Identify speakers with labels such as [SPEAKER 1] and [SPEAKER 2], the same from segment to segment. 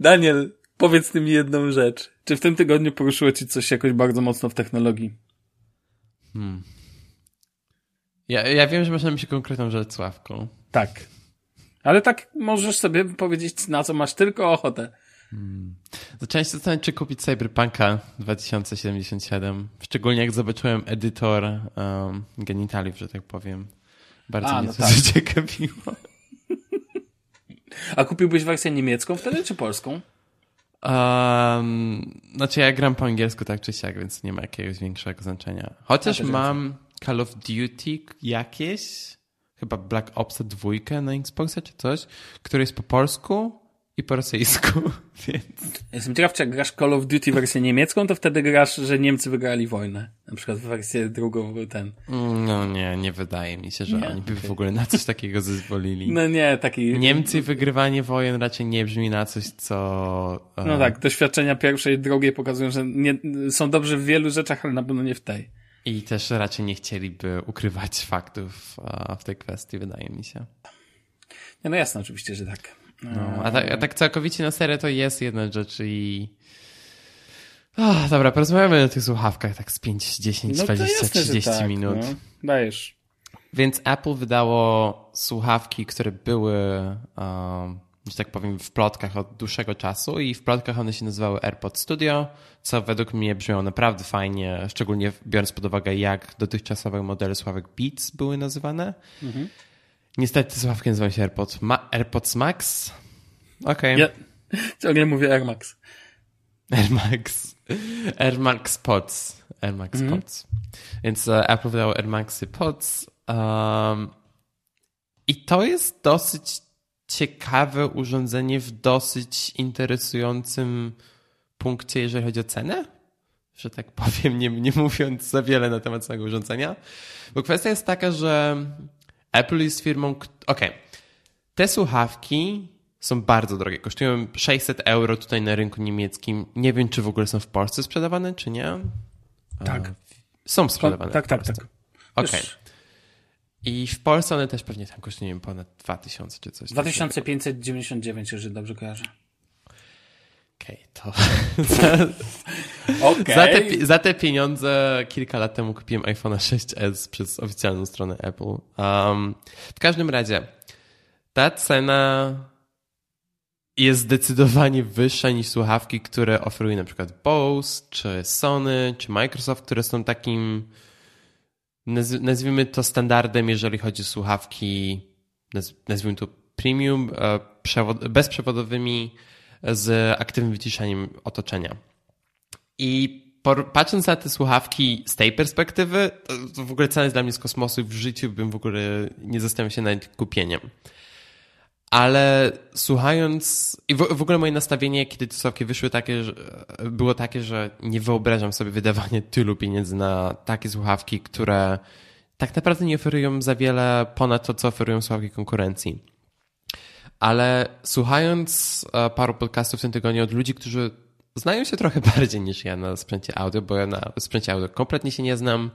[SPEAKER 1] Daniel, powiedz mi jedną rzecz. Czy w tym tygodniu poruszyło ci coś jakoś bardzo mocno w technologii?
[SPEAKER 2] Hmm. Ja, ja wiem, że masz na myśli konkretną rzecz, Sławką.
[SPEAKER 1] Tak. Ale tak możesz sobie powiedzieć, na co masz tylko ochotę.
[SPEAKER 2] Hmm. Zacząłem się zastanawiać, czy kupić Cyberpunka 2077. Szczególnie jak zobaczyłem edytor um, genitaliów, że tak powiem. Bardzo A, mnie no to tak. zaciekawiło.
[SPEAKER 1] A kupiłbyś wersję niemiecką wtedy, czy polską?
[SPEAKER 2] Um, znaczy ja gram po angielsku tak czy siak, więc nie ma jakiegoś większego znaczenia. Chociaż mam Call of Duty jakieś, chyba Black Ops 2 na Xboxie czy coś, który jest po polsku i po rosyjsku, więc...
[SPEAKER 1] Jestem ciekaw, czy jak grasz Call of Duty wersję niemiecką, to wtedy grasz, że Niemcy wygrali wojnę. Na przykład wersję drugą ten.
[SPEAKER 2] No nie, nie wydaje mi się, że nie, oni by w ogóle na coś takiego zezwolili.
[SPEAKER 1] No nie, taki...
[SPEAKER 2] Niemcy wygrywanie wojen raczej nie brzmi na coś, co...
[SPEAKER 1] E, no tak, doświadczenia pierwszej i drugiej pokazują, że nie, są dobrzy w wielu rzeczach, ale na pewno nie w tej.
[SPEAKER 2] I też raczej nie chcieliby ukrywać faktów w tej kwestii, wydaje mi się.
[SPEAKER 1] Nie, no jasne, oczywiście, że tak.
[SPEAKER 2] No, a, tak, a tak całkowicie na serio to jest jedna rzecz i... Oh, dobra, porozmawiamy o tych słuchawkach tak z 5, 10, no 20, jasne, 30 tak, minut. No.
[SPEAKER 1] Dajesz.
[SPEAKER 2] Więc Apple wydało słuchawki, które były, um, że tak powiem, w plotkach od dłuższego czasu i w plotkach one się nazywały AirPod Studio, co według mnie brzmiało naprawdę fajnie, szczególnie biorąc pod uwagę, jak dotychczasowe modele słuchawek Beats były nazywane. Mhm. Niestety słuchawki nazywają się AirPods, Ma AirPods Max. Okej. Okay. Ja
[SPEAKER 1] ciągle mówię Air Max.
[SPEAKER 2] Air Max. Air Max Pods. Air Max mm -hmm. Pods. Więc uh, Apple wydało Air Maxy Pods. Um, I to jest dosyć ciekawe urządzenie w dosyć interesującym punkcie, jeżeli chodzi o cenę. Że tak powiem, nie, nie mówiąc za wiele na temat samego urządzenia. Bo kwestia jest taka, że Apple jest firmą. Okej. Okay. Te słuchawki są bardzo drogie. Kosztują 600 euro tutaj na rynku niemieckim. Nie wiem, czy w ogóle są w Polsce sprzedawane, czy nie.
[SPEAKER 1] Tak.
[SPEAKER 2] Są sprzedawane.
[SPEAKER 1] Tak, tak, tak.
[SPEAKER 2] Okej. Okay. I w Polsce one też pewnie tam kosztują ponad 2000 czy coś.
[SPEAKER 1] 2599, jeżeli dobrze kojarzę.
[SPEAKER 2] Okej, okay, to. okay. za, te, za te pieniądze kilka lat temu kupiłem iPhone 6s przez oficjalną stronę Apple. Um, w każdym razie, ta cena jest zdecydowanie wyższa niż słuchawki, które oferuje na przykład Bose, czy Sony, czy Microsoft, które są takim, nazwijmy to standardem, jeżeli chodzi o słuchawki, nazwijmy to premium, e, bezprzewodowymi z aktywnym wyciszaniem otoczenia. I patrząc na te słuchawki z tej perspektywy, to w ogóle cena jest dla mnie z kosmosu w życiu bym w ogóle nie zastanawiał się nad kupieniem. Ale słuchając, i w, w, ogóle moje nastawienie, kiedy te słuchawki wyszły, takie, że, było takie, że nie wyobrażam sobie wydawania tylu pieniędzy na takie słuchawki, które tak naprawdę nie oferują za wiele ponad to, co oferują słuchawki konkurencji. Ale słuchając e, paru podcastów w tym tygodniu od ludzi, którzy znają się trochę bardziej niż ja na sprzęcie audio, bo ja na sprzęcie audio kompletnie się nie znam,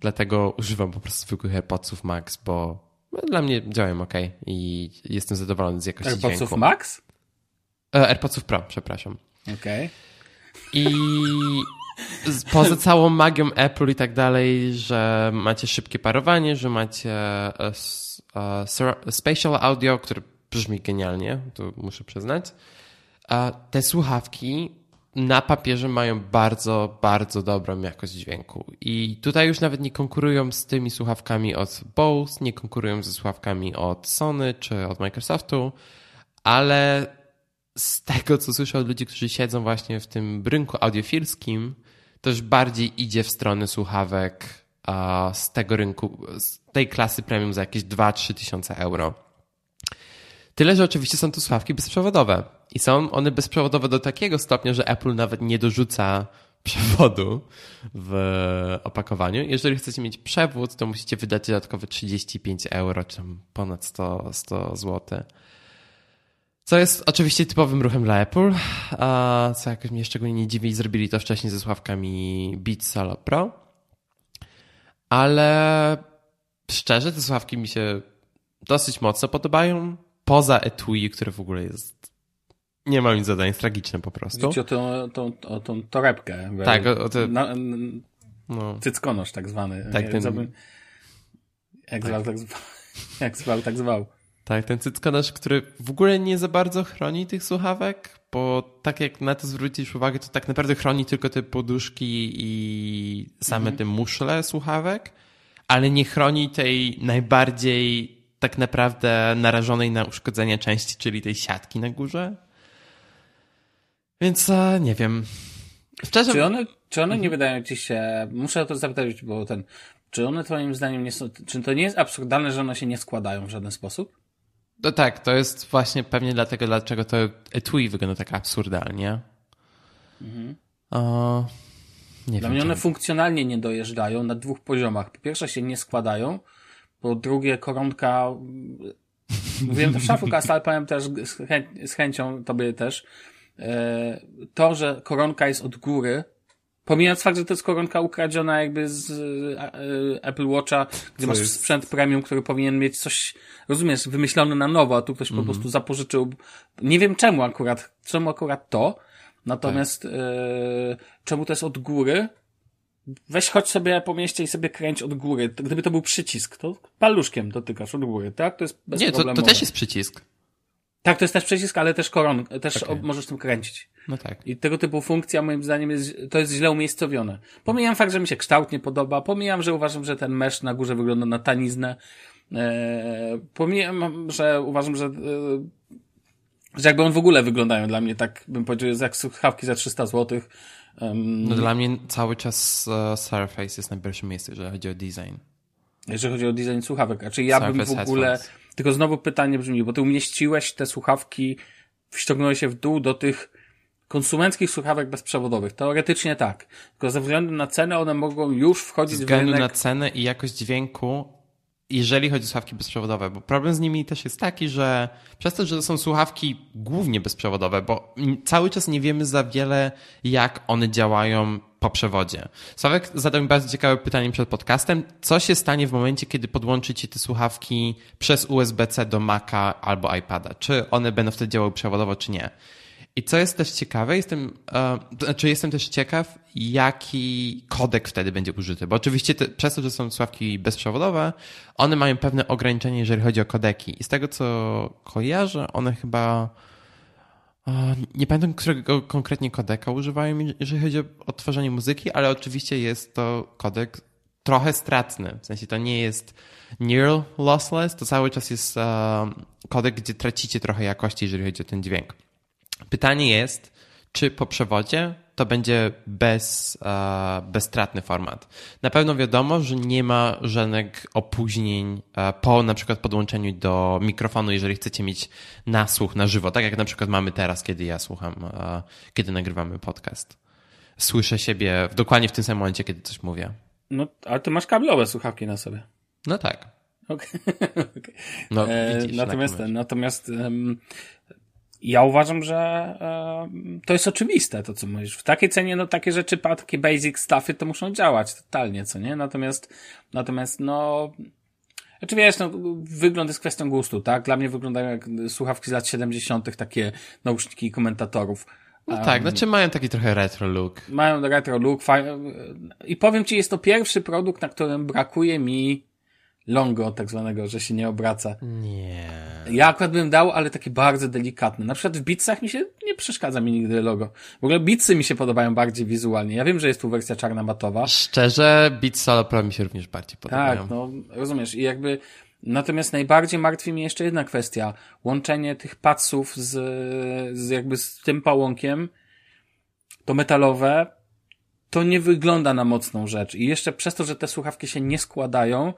[SPEAKER 2] dlatego używam po prostu zwykłych AirPodsów Max, bo dla mnie działają ok i jestem zadowolony z jakości
[SPEAKER 1] AirPodsów
[SPEAKER 2] dźwięku.
[SPEAKER 1] Max?
[SPEAKER 2] E, AirPodsów Pro, przepraszam.
[SPEAKER 1] Okej. Okay.
[SPEAKER 2] I poza całą magią Apple i tak dalej, że macie szybkie parowanie, że macie e, spatial audio, które brzmi genialnie, to muszę przyznać. A te słuchawki na papierze mają bardzo, bardzo dobrą jakość dźwięku. I tutaj już nawet nie konkurują z tymi słuchawkami od Bose, nie konkurują ze słuchawkami od Sony czy od Microsoftu, ale z tego, co słyszę od ludzi, którzy siedzą właśnie w tym rynku audiofilskim, już bardziej idzie w stronę słuchawek z tego rynku, z tej klasy premium za jakieś 2-3 tysiące euro. Tyle, że oczywiście są to słuchawki bezprzewodowe. I są one bezprzewodowe do takiego stopnia, że Apple nawet nie dorzuca przewodu w opakowaniu. Jeżeli chcecie mieć przewód, to musicie wydać dodatkowe 35 euro, czy ponad 100, 100 zł. Co jest oczywiście typowym ruchem dla Apple, a co jakoś mnie szczególnie nie dziwi, zrobili to wcześniej ze słuchawkami Beats Solo Pro. Ale szczerze, te słuchawki mi się dosyć mocno podobają poza etui, które w ogóle jest Nie mam nic zadań, jest tragiczne po prostu.
[SPEAKER 1] Chodzi o tą, tą, o tą torebkę.
[SPEAKER 2] Tak, o, o te... Na,
[SPEAKER 1] no. Cyckonosz tak zwany. Tak, ten... Jak tak. zwał, tak zwał. Jak zwał, tak zwał.
[SPEAKER 2] Tak, ten cyckonosz, który w ogóle nie za bardzo chroni tych słuchawek, bo tak jak na to zwrócisz uwagę, to tak naprawdę chroni tylko te poduszki i same mhm. te muszle słuchawek, ale nie chroni tej najbardziej tak naprawdę narażonej na uszkodzenie części, czyli tej siatki na górze. Więc e, nie wiem.
[SPEAKER 1] Szczerze... Czy one, czy one nie mhm. wydają ci się, muszę o to zapytać, bo ten, czy one twoim zdaniem nie są, czy to nie jest absurdalne, że one się nie składają w żaden sposób?
[SPEAKER 2] No tak, to jest właśnie pewnie dlatego, dlaczego to etui wygląda tak absurdalnie. Mhm. O,
[SPEAKER 1] nie Dla wiem, mnie one funkcjonalnie nie dojeżdżają na dwóch poziomach. Po pierwsze się nie składają, po drugie koronka Mówiłem to w Shufflecast, ale powiem też z, chę z chęcią tobie też. E, to, że koronka jest od góry, pomijając fakt, że to jest koronka ukradziona jakby z e, Apple Watcha, gdzie Co masz jest? sprzęt premium, który powinien mieć coś, rozumiesz, wymyślony na nowo, a tu ktoś mm -hmm. po mhm. prostu zapożyczył. Nie wiem czemu akurat, czemu akurat to, natomiast tak. e, czemu to jest od góry, Weź chodź sobie po mieście i sobie kręć od góry. Gdyby to był przycisk, to paluszkiem dotykasz od góry, tak? To jest
[SPEAKER 2] bez Nie, to, to też jest przycisk.
[SPEAKER 1] Tak, to jest też przycisk, ale też koron, też okay. możesz tym kręcić.
[SPEAKER 2] No tak.
[SPEAKER 1] I tego typu funkcja moim zdaniem jest, to jest źle umiejscowione. Pomijam fakt, że mi się kształt nie podoba, pomijam, że uważam, że ten mesh na górze wygląda na taniznę, eee, pomijam, że uważam, że, e, że jakby on w ogóle wyglądają dla mnie tak, bym powiedział, jak słuchawki za 300 złotych,
[SPEAKER 2] Um, no dla mnie cały czas uh, Surface jest na pierwszym miejscu, jeżeli chodzi o design.
[SPEAKER 1] Jeżeli chodzi o design słuchawek. A czy ja Surface bym w ogóle... Headphones. Tylko znowu pytanie brzmi, bo ty umieściłeś te słuchawki, wściągnąłeś się w dół do tych konsumenckich słuchawek bezprzewodowych. Teoretycznie tak. Tylko ze względu na cenę one mogą już wchodzić
[SPEAKER 2] w rynek... Ze względu na cenę i jakość dźwięku jeżeli chodzi o słuchawki bezprzewodowe, bo problem z nimi też jest taki, że przez to, że to są słuchawki głównie bezprzewodowe, bo cały czas nie wiemy za wiele, jak one działają po przewodzie. Sławek zadał mi bardzo ciekawe pytanie przed podcastem. Co się stanie w momencie, kiedy podłączycie te słuchawki przez USB-C do Maca albo iPada? Czy one będą wtedy działały przewodowo, czy nie? I co jest też ciekawe, jestem, e, znaczy jestem też ciekaw, jaki kodek wtedy będzie użyty, bo oczywiście te, przez to, że są słuchawki bezprzewodowe, one mają pewne ograniczenia, jeżeli chodzi o kodeki. I z tego, co kojarzę, one chyba e, nie pamiętam, którego konkretnie kodeka używają, jeżeli chodzi o odtwarzanie muzyki, ale oczywiście jest to kodek trochę stratny. W sensie to nie jest near lossless, to cały czas jest e, kodek, gdzie tracicie trochę jakości, jeżeli chodzi o ten dźwięk. Pytanie jest, czy po przewodzie to będzie bez, e, bezstratny format. Na pewno wiadomo, że nie ma żadnych opóźnień e, po na przykład podłączeniu do mikrofonu, jeżeli chcecie mieć nasłuch na żywo, tak jak na przykład mamy teraz, kiedy ja słucham, e, kiedy nagrywamy podcast. Słyszę siebie dokładnie w tym samym momencie, kiedy coś mówię.
[SPEAKER 1] No, ale ty masz kablowe słuchawki na sobie.
[SPEAKER 2] No tak.
[SPEAKER 1] Okay. okay. No, widzisz, natomiast, natomiast um, ja uważam, że e, to jest oczywiste, to co mówisz. W takiej cenie, no takie rzeczy, takie basic stuffy to muszą działać totalnie, co nie? Natomiast, natomiast, no, znaczy wiesz, no, wygląd jest kwestią gustu, tak? Dla mnie wyglądają jak słuchawki z lat 70., takie nauszniki komentatorów.
[SPEAKER 2] No um, tak, znaczy mają taki trochę retro look.
[SPEAKER 1] Mają retro look. I powiem ci, jest to pierwszy produkt, na którym brakuje mi longo tak zwanego, że się nie obraca.
[SPEAKER 2] Nie.
[SPEAKER 1] Ja akurat bym dał, ale takie bardzo delikatne. Na przykład w Beatsach mi się nie przeszkadza mi nigdy logo. W ogóle Beatsy mi się podobają bardziej wizualnie. Ja wiem, że jest tu wersja czarna matowa.
[SPEAKER 2] Szczerze, Beats Solo Pro mi się również bardziej podobają.
[SPEAKER 1] Tak, no rozumiesz. I jakby Natomiast najbardziej martwi mnie jeszcze jedna kwestia. Łączenie tych padsów z, z jakby z tym pałąkiem, to metalowe, to nie wygląda na mocną rzecz. I jeszcze przez to, że te słuchawki się nie składają,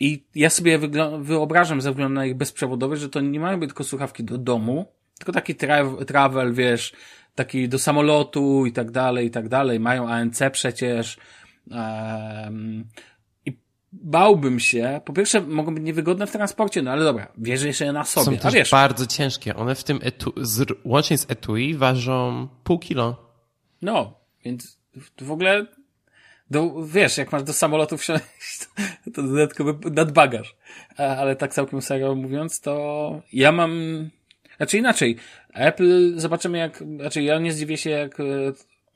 [SPEAKER 1] i ja sobie wyobrażam ze względu na ich bezprzewodowość, że to nie mają być tylko słuchawki do domu, tylko taki tra travel, wiesz, taki do samolotu i tak dalej, i tak dalej. Mają ANC przecież. Um, I bałbym się, po pierwsze mogą być niewygodne w transporcie, no ale dobra, wierzę jeszcze na sobie.
[SPEAKER 2] Są też
[SPEAKER 1] wiesz,
[SPEAKER 2] bardzo ciężkie. One w tym etu, z, łącznie z etui ważą pół kilo.
[SPEAKER 1] No, więc w ogóle do, wiesz, jak masz do samolotu wsiąść, to dodatkowy nadbagaż. Ale tak całkiem serio mówiąc, to ja mam, znaczy inaczej, Apple, zobaczymy jak, znaczy ja nie zdziwię się jak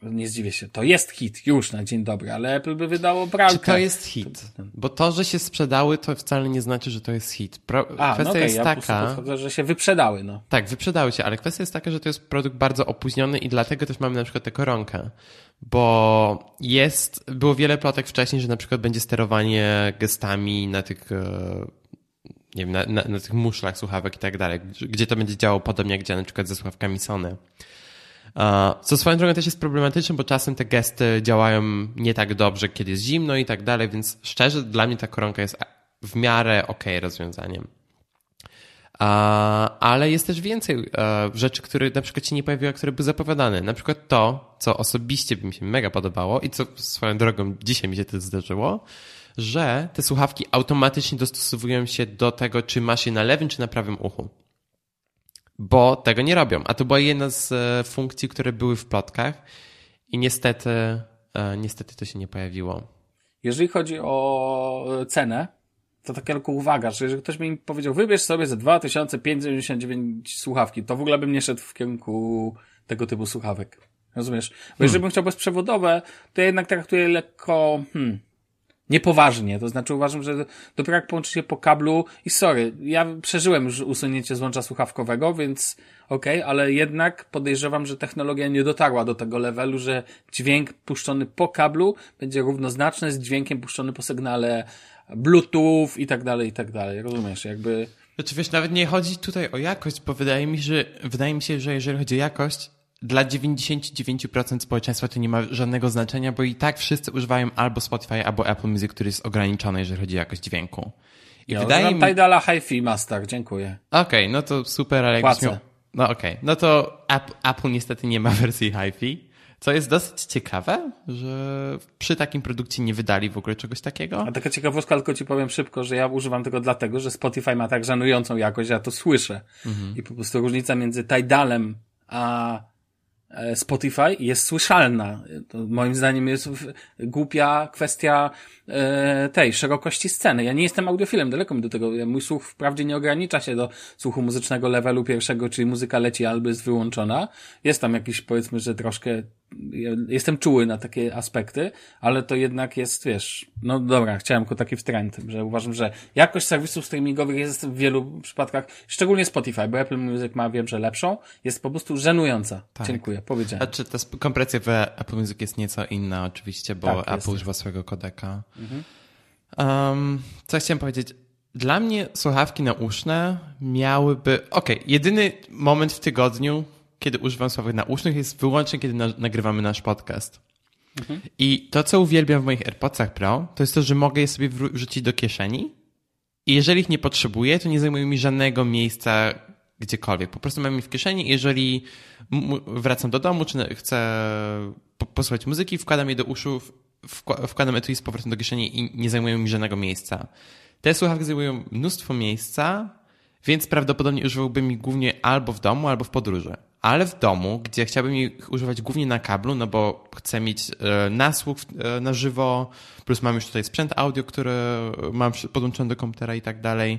[SPEAKER 1] nie zdziwię się, to jest hit już na dzień dobry, ale Apple by wydało pralkę.
[SPEAKER 2] Czy to jest hit? Bo to, że się sprzedały, to wcale nie znaczy, że to jest hit. Pro...
[SPEAKER 1] A, kwestia no okay, jest ja taka, podchodzę, że się wyprzedały, no.
[SPEAKER 2] Tak, wyprzedały się, ale kwestia jest taka, że to jest produkt bardzo opóźniony i dlatego też mamy na przykład tę koronkę. Bo jest, było wiele plotek wcześniej, że na przykład będzie sterowanie gestami na tych e, nie wiem, na, na, na tych muszlach słuchawek i tak dalej, gdzie to będzie działało podobnie jak działa na przykład ze słuchawkami Sony. Co swoją drogą też jest problematyczne, bo czasem te gesty działają nie tak dobrze, kiedy jest zimno i tak dalej, więc szczerze dla mnie ta koronka jest w miarę ok rozwiązaniem. Ale jest też więcej e, rzeczy, które na przykład się nie pojawiły, które były zapowiadane. Na przykład to, co osobiście by mi się mega podobało i co swoją drogą dzisiaj mi się to zdarzyło, że te słuchawki automatycznie dostosowują się do tego, czy masz je na lewym czy na prawym uchu bo tego nie robią. A to była jedna z e, funkcji, które były w plotkach i niestety, e, niestety to się nie pojawiło.
[SPEAKER 1] Jeżeli chodzi o cenę, to taka tylko uwaga, że jeżeli ktoś mi powiedział, wybierz sobie za 2599 słuchawki, to w ogóle bym nie szedł w kierunku tego typu słuchawek. Rozumiesz? Bo hmm. jeżeli bym chciał bezprzewodowe, to ja jednak traktuję lekko, hmm, Niepoważnie, to znaczy uważam, że dopiero jak połączy się po kablu i sorry, ja przeżyłem już usunięcie złącza słuchawkowego, więc okej, okay, ale jednak podejrzewam, że technologia nie dotarła do tego levelu, że dźwięk puszczony po kablu będzie równoznaczny z dźwiękiem puszczony po sygnale Bluetooth i tak dalej, i tak dalej. Rozumiesz, jakby...
[SPEAKER 2] Znaczy wiesz, nawet nie chodzi tutaj o jakość, bo wydaje mi, że, wydaje mi się, że jeżeli chodzi o jakość, dla 99% społeczeństwa to nie ma żadnego znaczenia, bo i tak wszyscy używają albo Spotify, albo Apple Music, który jest ograniczony, jeżeli chodzi o jakość dźwięku.
[SPEAKER 1] I ja wydaje mi... Tidala Hi-Fi Master, dziękuję.
[SPEAKER 2] Okej, okay, no to super, ale jakbyś miał... No okej, okay. no to Apple, niestety nie ma wersji Hi-Fi, co jest dosyć ciekawe, że przy takim produkcie nie wydali w ogóle czegoś takiego.
[SPEAKER 1] A taka ciekawostka, tylko ci powiem szybko, że ja używam tego dlatego, że Spotify ma tak żenującą jakość, ja to słyszę. Mhm. I po prostu różnica między Tidalem a Spotify jest słyszalna. To moim zdaniem jest głupia kwestia e, tej szerokości sceny. Ja nie jestem audiofilem, daleko mi do tego. Mój słuch wprawdzie nie ogranicza się do słuchu muzycznego levelu pierwszego, czyli muzyka leci albo jest wyłączona. Jest tam jakiś, powiedzmy, że troszkę jestem czuły na takie aspekty, ale to jednak jest, wiesz, no dobra, chciałem tylko taki wtrend, że uważam, że jakość serwisów streamingowych jest w wielu przypadkach, szczególnie Spotify, bo Apple Music ma, wiem, że lepszą, jest po prostu żenująca. Tak. Dziękuję, powiedziałem.
[SPEAKER 2] Znaczy, ta kompresja w Apple Music jest nieco inna oczywiście, bo tak, Apple jest. używa swojego kodeka. Mhm. Um, co chciałem powiedzieć? Dla mnie słuchawki nauszne miałyby, okej, okay, jedyny moment w tygodniu, kiedy używam słuchawek nausznych, jest wyłącznie, kiedy na, nagrywamy nasz podcast. Mhm. I to, co uwielbiam w moich AirPodsach Pro, to jest to, że mogę je sobie wrzucić do kieszeni i jeżeli ich nie potrzebuję, to nie zajmują mi żadnego miejsca gdziekolwiek. Po prostu mam je w kieszeni i jeżeli wracam do domu, czy chcę posłuchać muzyki, wkładam je do uszu, wkładam etui z powrotem do kieszeni i nie zajmują mi żadnego miejsca. Te słuchawki zajmują mnóstwo miejsca, więc prawdopodobnie używałbym ich głównie albo w domu, albo w podróży ale w domu, gdzie chciałbym ich używać głównie na kablu, no bo chcę mieć e, nasłuch e, na żywo, plus mam już tutaj sprzęt audio, który mam podłączony do komputera i tak dalej,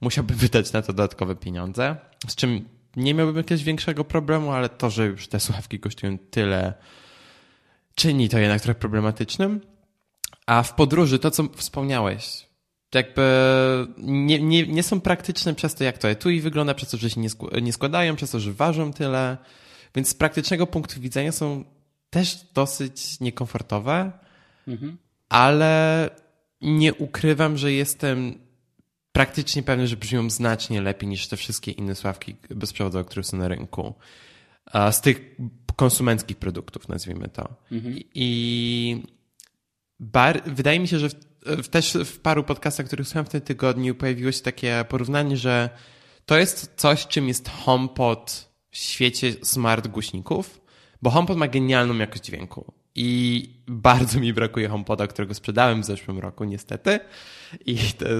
[SPEAKER 2] musiałbym wydać na to dodatkowe pieniądze, z czym nie miałbym jakiegoś większego problemu, ale to, że już te słuchawki kosztują tyle, czyni to jednak trochę problematycznym. A w podróży, to co wspomniałeś, jakby nie, nie, nie są praktyczne przez to, jak to tu i wygląda, przez to, że się nie, nie składają, przez to, że ważą tyle. Więc z praktycznego punktu widzenia są też dosyć niekomfortowe, mhm. ale nie ukrywam, że jestem praktycznie pewny, że brzmią znacznie lepiej niż te wszystkie inne sławki bezprzewodowe, które są na rynku. Z tych konsumenckich produktów, nazwijmy to. Mhm. I bar, wydaje mi się, że w też w paru podcastach, których słuchałem w tym tygodniu, pojawiło się takie porównanie, że to jest coś, czym jest HomePod w świecie smart głośników, bo HomePod ma genialną jakość dźwięku. I bardzo mi brakuje HomePoda, którego sprzedałem w zeszłym roku, niestety. I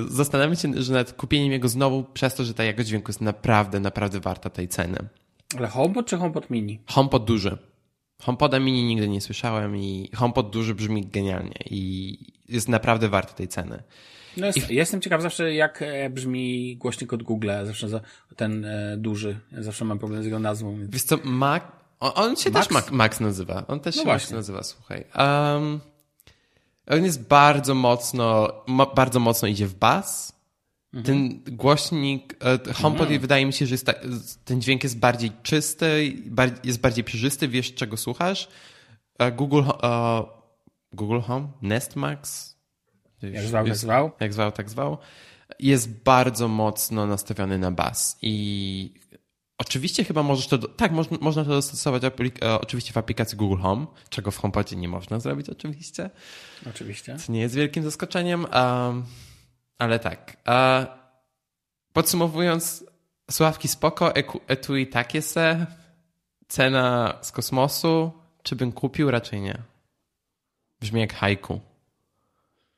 [SPEAKER 2] zastanawiam się, że nawet kupieniem jego znowu, przez to, że ta jakość dźwięku jest naprawdę, naprawdę warta tej ceny.
[SPEAKER 1] Ale HomePod czy HomePod mini?
[SPEAKER 2] HomePod duży. HomePoda mini nigdy nie słyszałem i HomePod duży brzmi genialnie i jest naprawdę warty tej ceny.
[SPEAKER 1] No jest, I... Jestem ciekaw zawsze, jak e, brzmi głośnik od Google, zawsze za ten e, duży. Ja zawsze mam problem z jego nazwą.
[SPEAKER 2] Więc... Wiesz co, Mac, on, on się Max? też Max nazywa. On też no się właśnie. Max nazywa, słuchaj. Um, on jest bardzo mocno, bardzo mocno idzie w bas. Mhm. Ten głośnik, e, HomePod mhm. wydaje mi się, że ta, ten dźwięk jest bardziej czysty, jest bardziej przejrzysty, wiesz czego słuchasz. Google, uh, Google Home, Nest Max,
[SPEAKER 1] jak zwał, tak zwał.
[SPEAKER 2] Jak zwał, tak zwał. Jest bardzo mocno nastawiony na bas i Oczywiście chyba możesz to, tak, można, można to dostosować e, oczywiście w aplikacji Google Home, czego w HomePodzie nie można zrobić oczywiście.
[SPEAKER 1] Oczywiście.
[SPEAKER 2] Co nie jest wielkim zaskoczeniem, um, ale tak. Uh, podsumowując, sławki spoko, etui takie se, cena z kosmosu, czy bym kupił? Raczej nie. Brzmi jak haiku.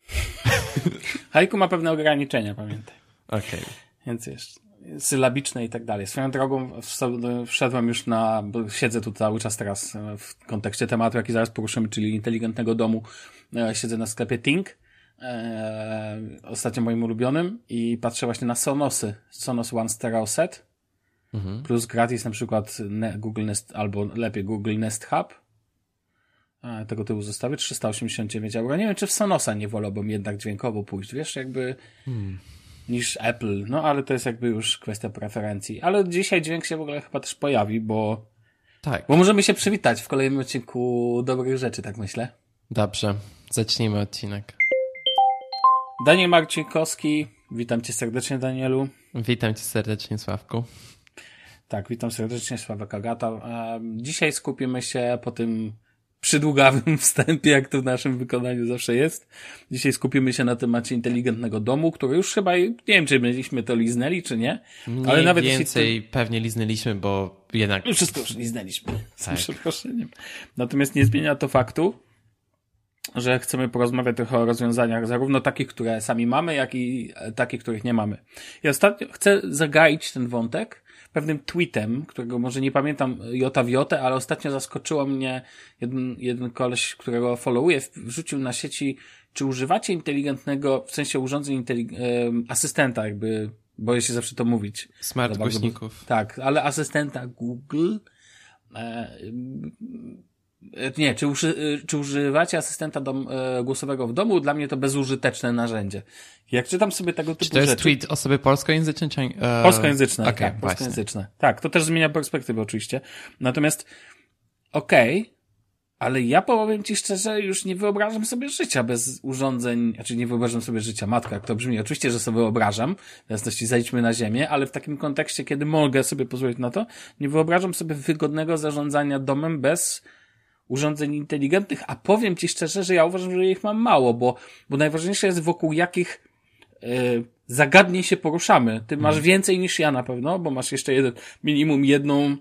[SPEAKER 1] haiku ma pewne ograniczenia, pamiętaj.
[SPEAKER 2] Okej. Okay.
[SPEAKER 1] Więc jeszcze sylabiczne i tak dalej. Swoją drogą wszedłem już na, bo siedzę tu cały czas teraz w kontekście tematu, jaki zaraz poruszymy, czyli inteligentnego domu. E, siedzę na sklepie Think, e, ostatnio moim ulubionym i patrzę właśnie na Sonosy. Sonos One Stereo Set, mhm. plus gratis na przykład Google Nest, albo lepiej Google Nest Hub, e, tego typu zestawy, 389 euro. Nie wiem, czy w Sonosa nie wolałbym jednak dźwiękowo pójść, wiesz, jakby... Hmm niż Apple. No ale to jest jakby już kwestia preferencji. Ale dzisiaj dźwięk się w ogóle chyba też pojawi, bo. Tak. Bo możemy się przywitać w kolejnym odcinku dobrych rzeczy, tak myślę.
[SPEAKER 2] Dobrze, zacznijmy odcinek.
[SPEAKER 1] Daniel Marcinkowski, witam cię serdecznie, Danielu.
[SPEAKER 2] Witam cię serdecznie, Sławku.
[SPEAKER 1] Tak, witam serdecznie, Sławek Agata. Dzisiaj skupimy się po tym przydługawym wstępie, jak to w naszym wykonaniu zawsze jest. Dzisiaj skupimy się na temacie inteligentnego domu, który już chyba, nie wiem, czy byliśmy to liznęli, czy nie.
[SPEAKER 2] Ale Mniej nawet więcej jeśli pewnie liznęliśmy, bo jednak...
[SPEAKER 1] No wszystko już liznęliśmy, z tak. przeproszeniem. Natomiast nie zmienia to faktu, że chcemy porozmawiać trochę o rozwiązaniach, zarówno takich, które sami mamy, jak i takich, których nie mamy. I ostatnio chcę zagaić ten wątek, pewnym tweetem, którego może nie pamiętam jota w jotę, ale ostatnio zaskoczyło mnie jeden, jeden koleś, którego followuję, wrzucił na sieci, czy używacie inteligentnego, w sensie urządzeń asystenta, jakby, boję się zawsze to mówić.
[SPEAKER 2] Smart głośników.
[SPEAKER 1] Tak, ale asystenta Google, e, E, nie, czy, uży, e, czy używacie asystenta dom, e, głosowego w domu? Dla mnie to bezużyteczne narzędzie. Jak czytam sobie tego typu.
[SPEAKER 2] Czy to jest
[SPEAKER 1] rzeczy,
[SPEAKER 2] tweet osoby polskojęzycznej? Czy,
[SPEAKER 1] e... Polskojęzyczne, okay, tak, polskojęzyczne. Tak, to też zmienia perspektywę oczywiście. Natomiast okej, okay, ale ja powiem ci szczerze, już nie wyobrażam sobie życia bez urządzeń, znaczy nie wyobrażam sobie życia, matka, jak to brzmi. Oczywiście, że sobie wyobrażam, teraz też zejdźmy na ziemię, ale w takim kontekście, kiedy mogę sobie pozwolić na to, nie wyobrażam sobie wygodnego zarządzania domem bez urządzeń inteligentnych, a powiem Ci szczerze, że ja uważam, że ich mam mało, bo, bo najważniejsze jest wokół jakich y, zagadnień się poruszamy. Ty masz hmm. więcej niż ja na pewno, bo masz jeszcze jeden, minimum jedną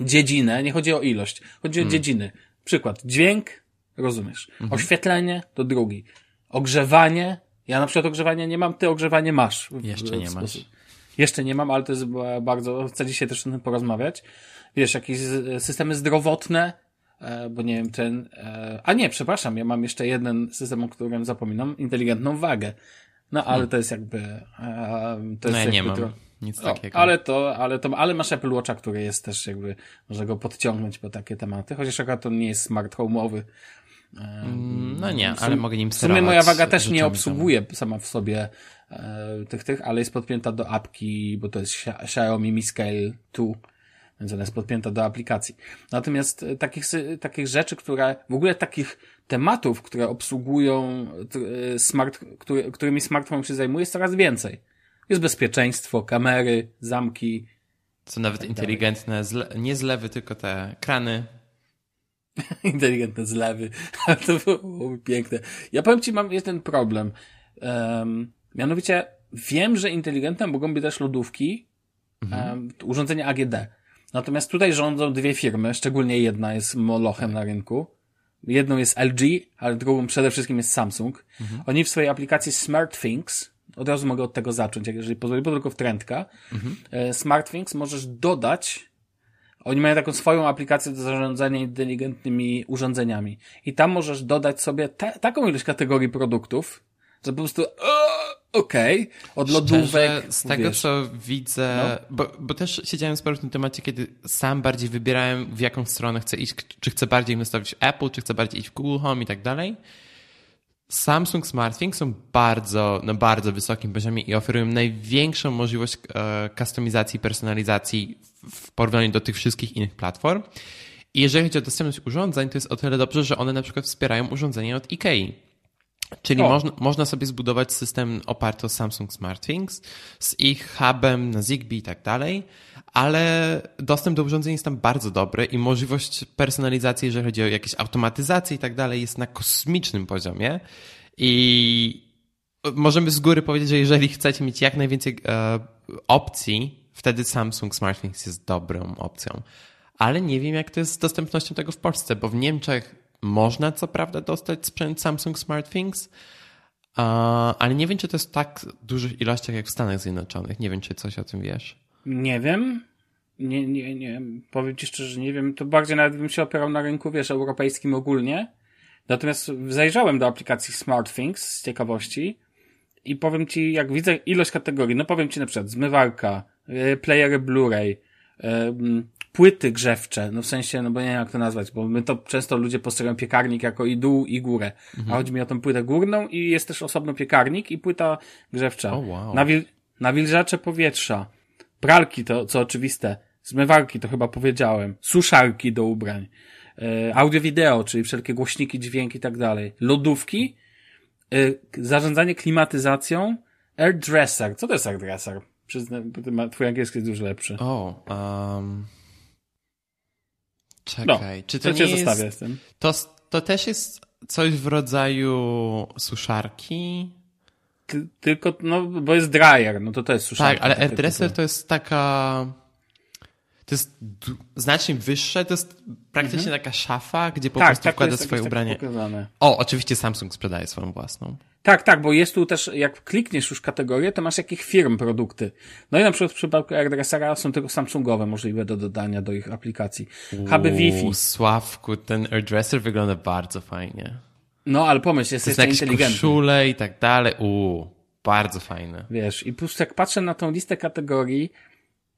[SPEAKER 1] dziedzinę, nie chodzi o ilość, chodzi o hmm. dziedziny. Przykład, dźwięk, rozumiesz. Hmm. Oświetlenie to drugi. Ogrzewanie, ja na przykład ogrzewania nie mam, ty ogrzewanie masz.
[SPEAKER 2] W, Jeszcze nie masz.
[SPEAKER 1] Jeszcze nie mam, ale to jest bardzo, chcę dzisiaj też o tym porozmawiać. Wiesz, jakieś systemy zdrowotne, bo nie wiem, ten, e, a nie, przepraszam, ja mam jeszcze jeden system, o którym zapominam, inteligentną wagę. No, ale hmm. to jest jakby, e,
[SPEAKER 2] to jest no ja nie mam. To, nic takiego.
[SPEAKER 1] ale to, ale to, ale masz Apple Watcha, który jest też jakby, może go podciągnąć po takie tematy, chociaż akurat to nie jest smart home'owy.
[SPEAKER 2] Mm, no nie, ale mogę nim
[SPEAKER 1] W sumie moja waga też nie obsługuje sama w sobie e, tych, tych, ale jest podpięta do apki, bo to jest Xiaomi Mi Scale 2, więc ona jest podpięta do aplikacji. Natomiast e, takich, takich rzeczy, które, w ogóle takich tematów, które obsługują e, smart, który, którymi smartfon się zajmuje, jest coraz więcej. Jest bezpieczeństwo, kamery, zamki.
[SPEAKER 2] Co nawet tak inteligentne, zle, nie zlewy, tylko te krany.
[SPEAKER 1] inteligentne zlewy. to byłoby piękne. Ja powiem Ci, mam jeden problem. Um, mianowicie, wiem, że inteligentne mogą być też lodówki, mhm. um, urządzenia AGD. Natomiast tutaj rządzą dwie firmy, szczególnie jedna jest molochem na rynku. Jedną jest LG, ale drugą przede wszystkim jest Samsung. Mhm. Oni w swojej aplikacji SmartThings, od razu mogę od tego zacząć, jeżeli pozwoli, bo tylko wtrętka. Mhm. E, SmartThings możesz dodać Oni mają taką swoją aplikację do zarządzania inteligentnymi urządzeniami. I tam możesz dodać sobie taką ilość kategorii produktów, że po prostu okej, okay, od lodówek. Szczerze,
[SPEAKER 2] z tego, wiesz. co widzę, no. bo, bo też siedziałem sporo w tym temacie, kiedy sam bardziej wybierałem, w jaką stronę chcę iść, czy chcę bardziej inwestować w Apple, czy chcę bardziej iść w Google Home i tak dalej. Samsung SmartThings są bardzo, na bardzo wysokim poziomie i oferują największą możliwość e, kustomizacji i personalizacji w porównaniu do tych wszystkich innych platform. I jeżeli chodzi o dostępność urządzeń, to jest o tyle dobrze, że one na przykład wspierają urządzenia od IKEA. Czyli można, można sobie zbudować system oparty o Samsung SmartThings z ich hubem na Zigbee i tak dalej, ale dostęp do urządzeń jest tam bardzo dobry i możliwość personalizacji, jeżeli chodzi o jakieś automatyzację i tak dalej, jest na kosmicznym poziomie. I możemy z góry powiedzieć, że jeżeli chcecie mieć jak najwięcej e, opcji, wtedy Samsung SmartThings jest dobrą opcją. Ale nie wiem, jak to jest z dostępnością tego w Polsce, bo w Niemczech można co prawda dostać sprzęt Samsung SmartThings, ale nie wiem, czy to jest tak dużych ilościach jak w Stanach Zjednoczonych. Nie wiem, czy coś o tym wiesz.
[SPEAKER 1] Nie wiem. Nie, nie, nie. Powiem ci szczerze, nie wiem. To bardziej nawet bym się opierał na rynku, wiesz, europejskim ogólnie. Natomiast zajrzałem do aplikacji SmartThings z ciekawości i powiem ci, jak widzę ilość kategorii, no powiem ci na przykład zmywarka, y, playery Blu-ray, płyty grzewcze, no w sensie, no bo nie wiem jak to nazwać, bo my to często ludzie postrzegają piekarnik jako i dół i górę, mhm. a chodzi mi o tą płytę górną i jest też osobno piekarnik i płyta grzewcza.
[SPEAKER 2] Oh, wow.
[SPEAKER 1] Nawil nawilżacze powietrza, pralki to, co oczywiste, zmywarki to chyba powiedziałem, suszarki do ubrań, e, audio-wideo, czyli wszelkie głośniki, dźwięki i tak dalej, lodówki, e, zarządzanie klimatyzacją, airdresser. Co to jest airdresser? Przyznam, twój angielski jest dużo lepszy.
[SPEAKER 2] O, um... Czekaj,
[SPEAKER 1] no, czy to, to nie jest... z tym?
[SPEAKER 2] To, to też jest coś w rodzaju suszarki?
[SPEAKER 1] Ty, tylko, no, bo jest dryer, no to to jest suszarka.
[SPEAKER 2] Tak, ale airdresser to jest taka... To jest znacznie wyższe, to jest praktycznie mhm. taka szafa, gdzie po tak, prostu tak, wkłada swoje ubranie. O, oczywiście Samsung sprzedaje swoją własną.
[SPEAKER 1] Tak, tak, bo jest tu też, jak klikniesz już kategorię, to masz jakich firm produkty. No i na przykład w przypadku AirDressera są tylko Samsungowe możliwe do dodania do ich aplikacji. Huby Wi-Fi.
[SPEAKER 2] Sławku, ten AirDresser wygląda bardzo fajnie.
[SPEAKER 1] No, ale pomyśl, jest, to jest inteligentny.
[SPEAKER 2] koszule i tak dalej. Uuu, bardzo fajne.
[SPEAKER 1] Wiesz, i plus jak patrzę na tą listę kategorii,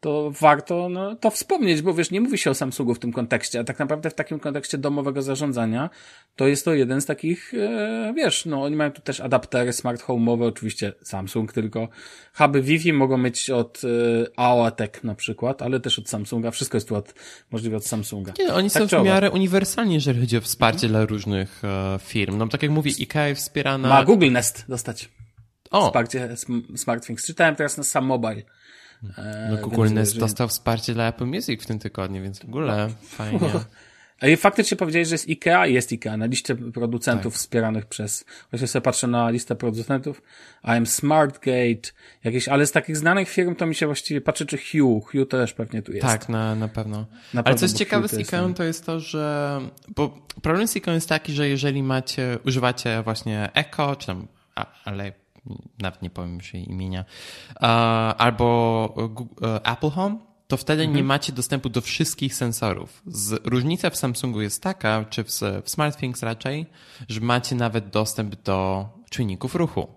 [SPEAKER 1] to warto no, to wspomnieć, bo wiesz, nie mówi się o Samsungu w tym kontekście, a tak naprawdę w takim kontekście domowego zarządzania to jest to jeden z takich, e, wiesz, no oni mają tu też adaptery smart home'owe, oczywiście Samsung tylko, huby Wi-Fi mogą mieć od e, AOATEC na przykład, ale też od Samsunga, wszystko jest tu od, możliwe od Samsunga.
[SPEAKER 2] Nie, oni tak są w miarę uniwersalni, jeżeli chodzi o wsparcie dla różnych e, firm. No tak jak mówi, IKEA wspierana...
[SPEAKER 1] Ma Google Nest dostać. O! Wsparcie SmartThings. Czytałem teraz na Sam Mobile.
[SPEAKER 2] E, no Google Nest dostał wsparcie dla Apple Music w tym tygodniu, więc w ogóle fajnie.
[SPEAKER 1] A i faktycznie powiedziałeś, że jest IKEA jest IKEA na liście producentów tak. wspieranych przez, właśnie sobie patrzę na listę producentów, I'm SmartGate, jakieś, ale z takich znanych firm to mi się właściwie patrzy, czy Hue, Hue też pewnie tu jest.
[SPEAKER 2] Tak, na, na pewno. Na ale pewno, co jest ciekawe z IKEA to jest to, że, bo problem z IKEA jest taki, że jeżeli macie, używacie właśnie Echo, czy tam, ale nawet nie powiem już jej imienia, albo e, Apple Home, to wtedy mhm. nie macie dostępu do wszystkich sensorów. Z, różnica w Samsungu jest taka, czy w, w SmartThings raczej, że macie nawet dostęp do czynników ruchu.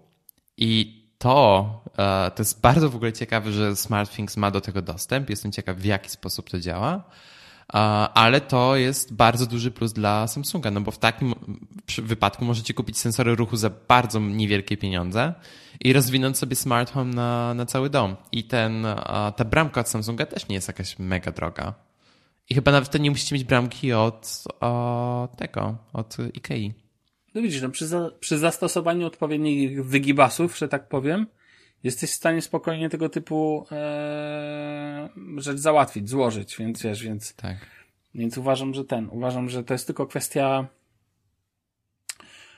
[SPEAKER 2] I to, e, to jest bardzo w ogóle ciekawe, że SmartThings ma do tego dostęp. Jestem ciekaw, w jaki sposób to działa ale to jest bardzo duży plus dla Samsunga, no bo w takim wypadku możecie kupić sensory ruchu za bardzo niewielkie pieniądze i rozwinąć sobie smart home na, na cały dom. I ten, ta bramka od Samsunga też nie jest jakaś mega droga. I chyba nawet to nie musicie mieć bramki od o, tego, od Ikei.
[SPEAKER 1] No widzisz, no przy, za, przy zastosowaniu odpowiednich wygibasów, że tak powiem, jesteś w stanie spokojnie tego typu e, rzecz załatwić, złożyć, więc wiesz, więc,
[SPEAKER 2] tak.
[SPEAKER 1] więc uważam, że ten, uważam, że to jest tylko kwestia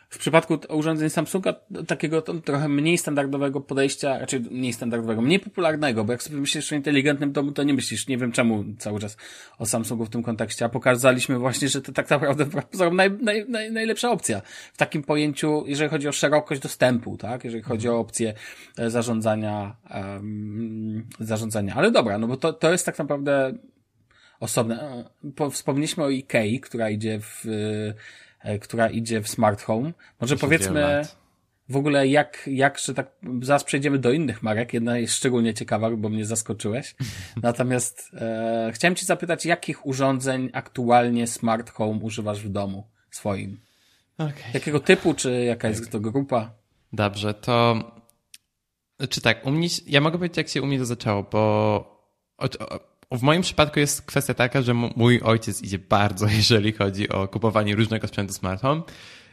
[SPEAKER 1] w przypadku urządzeń Samsunga takiego trochę mniej standardowego podejścia, raczej mniej standardowego, mniej popularnego, bo jak sobie myślisz o inteligentnym domu, to nie myślisz, nie wiem czemu cały czas o Samsungu w tym kontekście, a pokazaliśmy właśnie, że to tak naprawdę naj, naj, naj, najlepsza opcja w takim pojęciu, jeżeli chodzi o szerokość dostępu, tak, jeżeli chodzi o opcję e, zarządzania, um, zarządzania. Ale dobra, no bo to, to jest tak naprawdę osobne. Wspomnieliśmy o Ikei, która idzie w, która idzie w smart home. Może powiedzmy w ogóle jak, jak, że tak, zaraz przejdziemy do innych marek. Jedna jest szczególnie ciekawa, bo mnie zaskoczyłeś. Natomiast e, chciałem cię zapytać, jakich urządzeń aktualnie smart home używasz w domu swoim? Okay. Jakiego typu, czy jaka jest to grupa?
[SPEAKER 2] Dobrze, to czy tak, u mnie, ja mogę powiedzieć, jak się u mnie to zaczęło, bo w moim przypadku jest kwestia taka, że mój ojciec idzie bardzo, jeżeli chodzi o kupowanie różnego sprzętu smart home.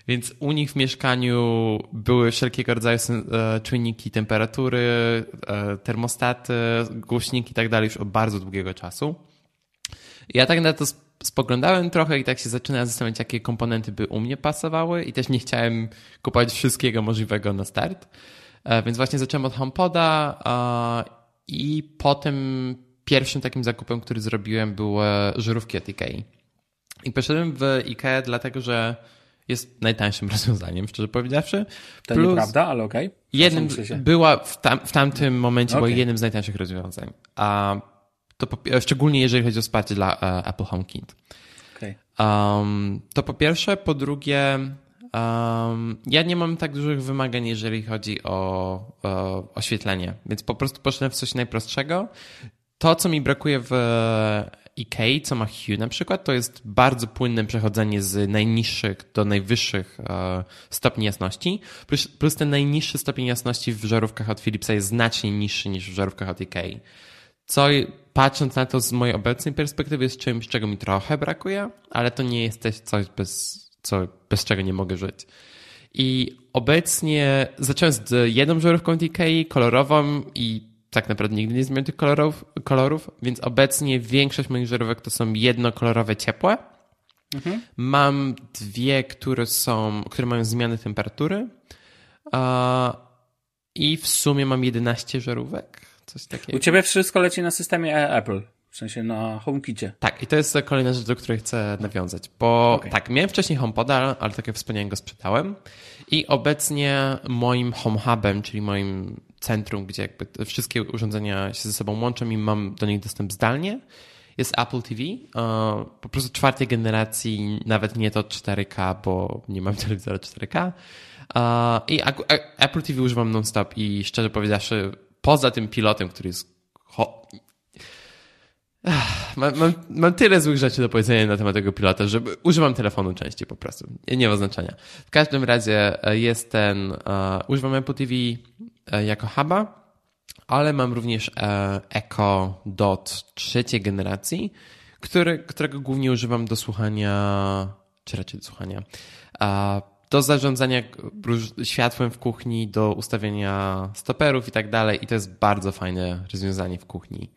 [SPEAKER 2] Więc u nich w mieszkaniu były wszelkiego rodzaju e, czujniki temperatury, e, termostaty, głośniki i tak dalej już od bardzo długiego czasu. Ja tak na to spoglądałem trochę i tak się zaczynałem zastanawiać, jakie komponenty by u mnie pasowały i też nie chciałem kupować wszystkiego możliwego na start. E, więc właśnie zacząłem od HomePoda i potem pierwszym takim zakupem, który zrobiłem były żyrówki od Ikei. I poszedłem w Ikea dlatego, że jest najtańszym rozwiązaniem, szczerze powiedziawszy.
[SPEAKER 1] To Plus nieprawda, ale okej. Okay.
[SPEAKER 2] Jednym, była w, tam, w tamtym momencie okay. była jednym z najtańszych rozwiązań. A to po, szczególnie jeżeli chodzi o wsparcie dla uh, Apple HomeKit. Okay. Um, to po pierwsze. Po drugie, um, ja nie mam tak dużych wymagań, jeżeli chodzi o, o oświetlenie, więc po prostu poszedłem w coś najprostszego. To, co mi brakuje w EK, co ma Hue na przykład, to jest bardzo płynne przechodzenie z najniższych do najwyższych e, stopni jasności, plus, plus ten najniższy stopień jasności w żarówkach od Philipsa jest znacznie niższy niż w żarówkach od EK. Co patrząc na to z mojej obecnej perspektywy jest czymś, czego mi trochę brakuje, ale to nie jest też coś, bez, co, bez czego nie mogę żyć. I obecnie zacząłem z jedną żarówką DK, kolorową i tak naprawdę nigdy nie zmieniam tych kolorów, kolorów, więc obecnie większość moich żarówek to są jednokolorowe, ciepłe. Mhm. Mam dwie, które są, które mają zmiany temperatury. I w sumie mam 11 żarówek. Coś takiego.
[SPEAKER 1] U ciebie wszystko leci na systemie Apple. W sensie na HomeKicie.
[SPEAKER 2] Tak, i to jest kolejna rzecz, do której chcę nawiązać. Bo okay. tak, miałem wcześniej HomePoda, ale tak jak wspomniałem, go sprzedałem. I obecnie moim HomeHubem, czyli moim centrum, gdzie jakby wszystkie urządzenia się ze sobą łączą i mam do nich dostęp zdalnie, jest Apple TV. Po prostu czwartej generacji, nawet nie to 4K, bo nie mam telewizora 4K. I Apple TV używam non-stop i szczerze powiedziawszy, poza tym pilotem, który jest Mam, mam, mam, tyle złych rzeczy do powiedzenia na temat tego pilota, że używam telefonu częściej po prostu. Nie ma znaczenia. W każdym razie e, jest ten, używam Apple TV jako huba, ale mam również uh, Echo Dot trzeciej generacji, który, którego głównie używam do słuchania, czy raczej do słuchania, do zarządzania światłem w kuchni, do ustawienia stoperów i tak dalej. I to jest bardzo fajne rozwiązanie w kuchni.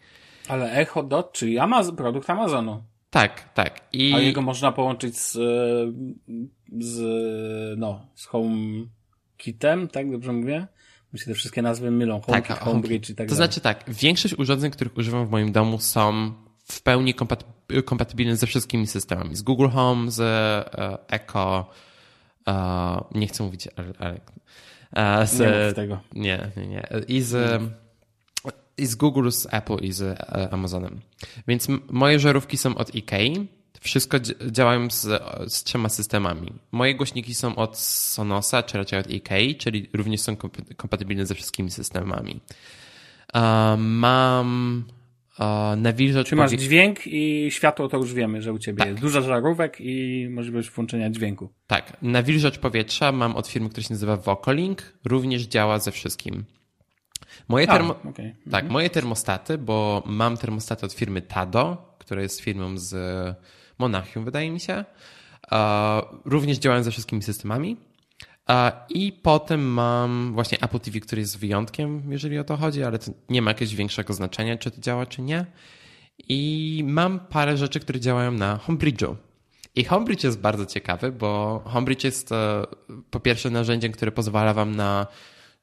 [SPEAKER 1] Ale Echo Dot, czyli Amazon, produkt Amazonu.
[SPEAKER 2] Tak, tak.
[SPEAKER 1] I... A jego można połączyć z, z, no, z HomeKitem, tak dobrze mówię? Mi się te wszystkie nazwy mylą. HomeKit, tak, HomeBridge i tak
[SPEAKER 2] To dalej. znaczy tak, większość urządzeń, których używam w moim domu są w pełni kompatybilne ze wszystkimi systemami. Z Google Home, z e, Echo, e, nie chcę mówić, ale,
[SPEAKER 1] ale z, nie tego.
[SPEAKER 2] Nie, nie, nie. I z i z Google, z Apple i z e, Amazonem. Więc moje żarówki są od IKEA. Wszystko działają z, z trzema systemami. Moje głośniki są od Sonosa, czy raczej od IKEA, czyli również są kompatybilne ze wszystkimi systemami. mam nawilżacz...
[SPEAKER 1] Czy masz dźwięk i światło, to już wiemy, że u ciebie tak. jest dużo żarówek i możliwość włączenia dźwięku.
[SPEAKER 2] Tak. Nawilżacz powietrza mam od firmy, która się nazywa Vocalink. Również działa ze wszystkim. Moje, termo... A, okay. tak, mhm. moje termostaty, bo mam termostaty od firmy Tado, która jest firmą z Monachium, wydaje mi się. Również działają ze wszystkimi systemami. I potem mam właśnie Apple TV, który jest wyjątkiem, jeżeli o to chodzi, ale to nie ma jakiegoś większego znaczenia, czy to działa, czy nie. I mam parę rzeczy, które działają na Homebridge'u. I Homebridge jest bardzo ciekawy, bo Homebridge jest e, po pierwsze narzędziem, które pozwala wam na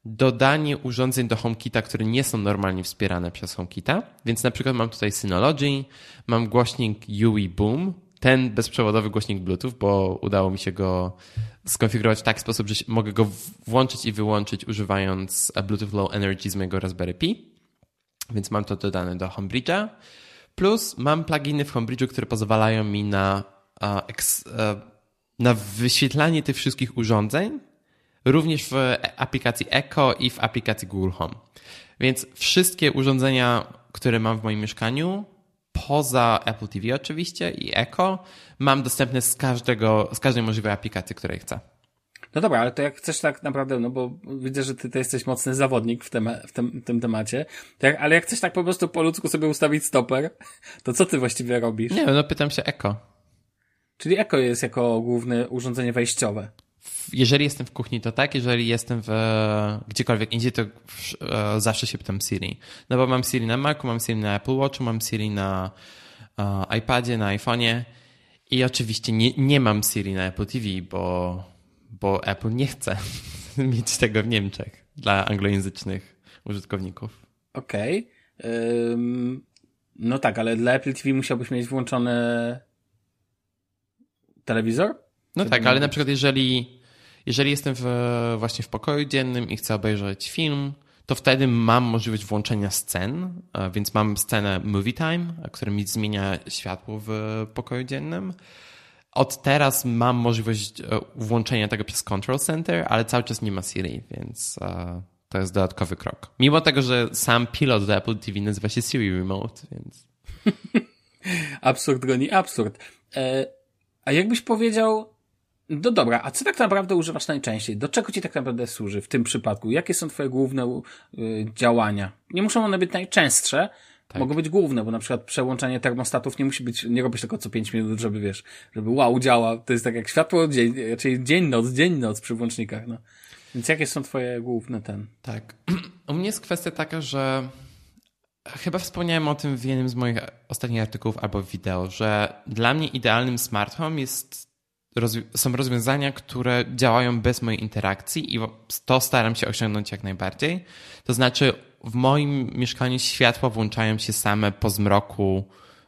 [SPEAKER 2] dodanie urządzeń do HomeKita, które nie są normalnie wspierane przez HomeKita. Więc na przykład mam tutaj Synology, mam głośnik UE Boom, ten bezprzewodowy głośnik Bluetooth, bo udało mi się go skonfigurować w taki sposób, że mogę go włączyć i wyłączyć używając Bluetooth Low Energy z mojego Raspberry Pi. Więc mam to dodane do Homebridge'a. Plus mam pluginy w Homebridge'u, które pozwalają mi na, na wyświetlanie tych wszystkich urządzeń, również w aplikacji Echo i w aplikacji Google Home. Więc wszystkie urządzenia, które mam w moim mieszkaniu, poza Apple TV oczywiście i Echo, mam dostępne z, każdego, z każdej możliwej aplikacji, której chcę.
[SPEAKER 1] No dobra, ale to jak chcesz tak naprawdę, no bo widzę, że ty to jesteś mocny zawodnik w, tem w tym, tym temacie, tak, ale jak chcesz tak po prostu po ludzku sobie ustawić stoper, to co ty właściwie robisz?
[SPEAKER 2] Nie no pytam się Echo.
[SPEAKER 1] Czyli Echo jest jako główne urządzenie wejściowe.
[SPEAKER 2] Jeżeli jestem w kuchni, to tak. Jeżeli jestem w gdziekolwiek indziej, to e, zawsze się pytam Siri. No bo mam Siri na Macu, mam Siri na Apple Watchu, mam Siri na uh, iPadzie, na iPhone'ie i oczywiście nie, nie mam Siri na Apple TV, bo, bo Apple nie chce mieć tego w Niemczech dla anglojęzycznych użytkowników.
[SPEAKER 1] Okej. Okay. Um, no tak, ale dla Apple TV musiałbyś mieć włączony telewizor?
[SPEAKER 2] No tak, ale na przykład jeżeli, jeżeli jestem w, właśnie w pokoju dziennym i chcę obejrzeć film, to wtedy mam możliwość włączenia scen, więc mam scenę Movie Time, która mi zmienia światło w pokoju dziennym. Od teraz mam możliwość e, włączenia tego przez Control Center, ale cały czas nie ma Siri, więc e, to jest dodatkowy krok. Mimo tego, że sam pilot do Apple TV nazywa się Siri Remote, więc...
[SPEAKER 1] absurd goni absurd. E, a jakbyś powiedział, no dobra, a co tak naprawdę używasz najczęściej? Do czego ci tak naprawdę służy w tym przypadku? Jakie są twoje główne y, działania? Nie muszą one być najczęstsze, tak. mogą być główne, bo na przykład przełączanie termostatów nie musi być, nie robisz tylko co 5 minut, żeby wiesz, żeby wow, działa. To jest tak jak światło dzień, raczej dzień, noc, dzień, noc przy włącznikach, no. Więc jakie są twoje główne ten?
[SPEAKER 2] Tak. U mnie jest kwestia taka, że chyba wspomniałem o tym w jednym z moich ostatnich artykułów albo wideo, że dla mnie idealnym smart home jest są rozwiązania, które działają bez mojej interakcji i to staram się osiągnąć jak najbardziej. To znaczy, w moim mieszkaniu światła włączają się same po zmroku,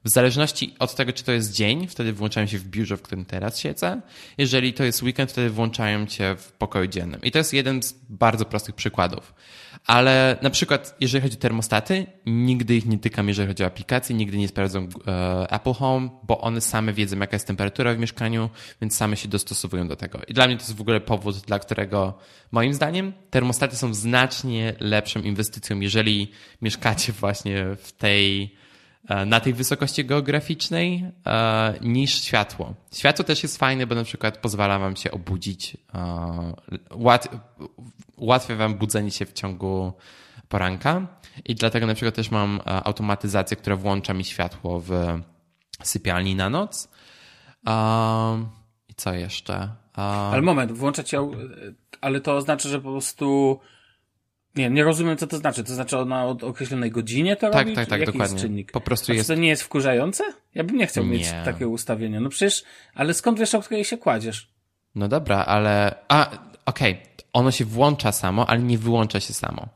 [SPEAKER 2] w zależności od tego, czy to jest dzień, wtedy włączają się w biurze, w którym teraz siedzę. Jeżeli to jest weekend, wtedy włączają się w pokoju dziennym. I to jest jeden z bardzo prostych przykładów. Ale na przykład, jeżeli chodzi o termostaty, nigdy ich nie tykam, jeżeli chodzi o aplikacje, nigdy nie sprawdzam e, Apple Home, bo one same wiedzą, jaka jest temperatura w mieszkaniu, więc same się dostosowują do tego. I dla mnie to jest w ogóle powód, dla którego moim zdaniem termostaty są znacznie lepszą inwestycją, jeżeli mieszkacie właśnie w tej na tej wysokości geograficznej e, niż światło. Światło też jest fajne, bo na przykład pozwala wam się obudzić, e, ułatwia wam budzenie się w ciągu poranka i dlatego na przykład też mam automatyzację, która włącza mi światło w sypialni na noc. I co jeszcze?
[SPEAKER 1] Ale moment, włączać ją, ale to oznacza, że po prostu nie, nie rozumiem, co to znaczy. To znaczy ona od określonej godzinie to
[SPEAKER 2] tak,
[SPEAKER 1] robi?
[SPEAKER 2] Tak, tak, tak, dokładnie.
[SPEAKER 1] czynnik?
[SPEAKER 2] Po prostu jest...
[SPEAKER 1] to nie jest wkurzające? Ja bym nie chciał nie. mieć takiego ustawienia. No przecież, ale skąd wiesz, o której się kładziesz?
[SPEAKER 2] No dobra, ale... A, okej. Okay. Ono się włącza samo, ale nie wyłącza się samo.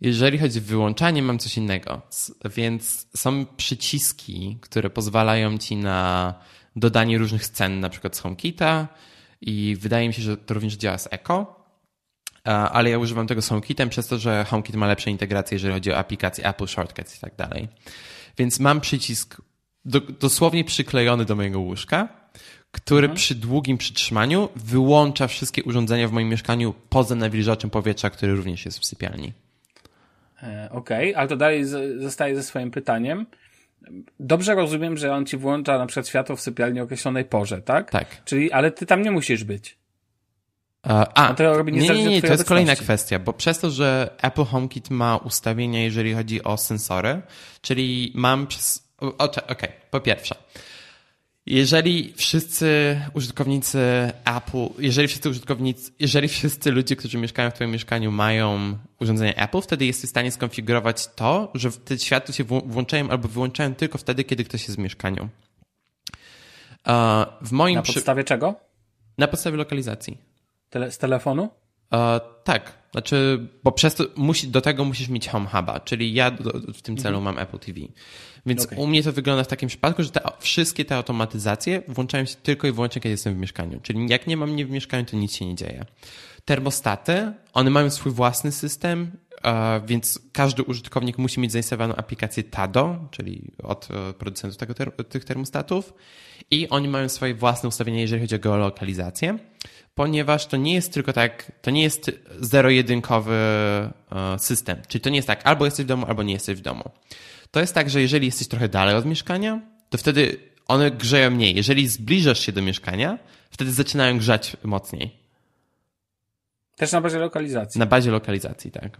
[SPEAKER 2] Jeżeli chodzi o wyłączanie, mam coś innego. Więc są przyciski, które pozwalają ci na dodanie różnych scen, na przykład z HomeKita i wydaje mi się, że to również działa z Echo ale ja używam tego z HomeKitem przez to, że HomeKit ma lepszą integrację, jeżeli chodzi o aplikacje Apple Shortcuts i tak dalej. Więc mam przycisk do, dosłownie przyklejony do mojego łóżka, który mhm. przy długim przytrzymaniu wyłącza wszystkie urządzenia w moim mieszkaniu poza nawilżaczem powietrza, który również jest w sypialni.
[SPEAKER 1] E, okej, okay, ale to dalej zostaje ze swoim pytaniem. Dobrze rozumiem, że on ci włącza na przykład światło w sypialni o określonej porze, tak?
[SPEAKER 2] Tak.
[SPEAKER 1] Czyli, ale ty tam nie musisz być.
[SPEAKER 2] A, nie, nie, nie, to jest kolejna kwestia, bo przez to, że Apple HomeKit ma ustawienia, jeżeli chodzi o sensory, czyli mam przez... Okej, okay, po pierwsze, jeżeli wszyscy użytkownicy Apple, jeżeli wszyscy użytkownicy, jeżeli wszyscy ludzie, którzy mieszkają w Twoim mieszkaniu mają urządzenia Apple, wtedy jesteś w stanie skonfigurować to, że te światła się włączają albo wyłączają tylko wtedy, kiedy ktoś jest w mieszkaniu.
[SPEAKER 1] W moim Na podstawie przy... czego?
[SPEAKER 2] Na podstawie lokalizacji.
[SPEAKER 1] Tele z telefonu?
[SPEAKER 2] E, tak, znaczy, bo przez to musi, do tego musisz mieć Home Huba, czyli ja do, w tym celu mhm. mam Apple TV. Więc okay. u mnie to wygląda w takim przypadku, że te, wszystkie te automatyzacje włączają się tylko i wyłącznie, kiedy jestem w mieszkaniu. Czyli jak nie mam mnie w mieszkaniu, to nic się nie dzieje. Termostaty, one mają swój własny system, więc każdy użytkownik musi mieć zainstalowaną aplikację TADO, czyli od e, producentów tego, tych termostatów i oni mają swoje własne ustawienia, jeżeli chodzi o geolokalizację, ponieważ to nie jest tylko tak, to nie jest zero-jedynkowy e, system, czyli to nie jest tak, albo jesteś w domu, albo nie jesteś w domu. To jest tak, że jeżeli jesteś trochę dalej od mieszkania, to wtedy one grzeją mniej. Jeżeli zbliżasz się do mieszkania, wtedy zaczynają grzać mocniej.
[SPEAKER 1] Też na bazie lokalizacji.
[SPEAKER 2] Na bazie lokalizacji, tak.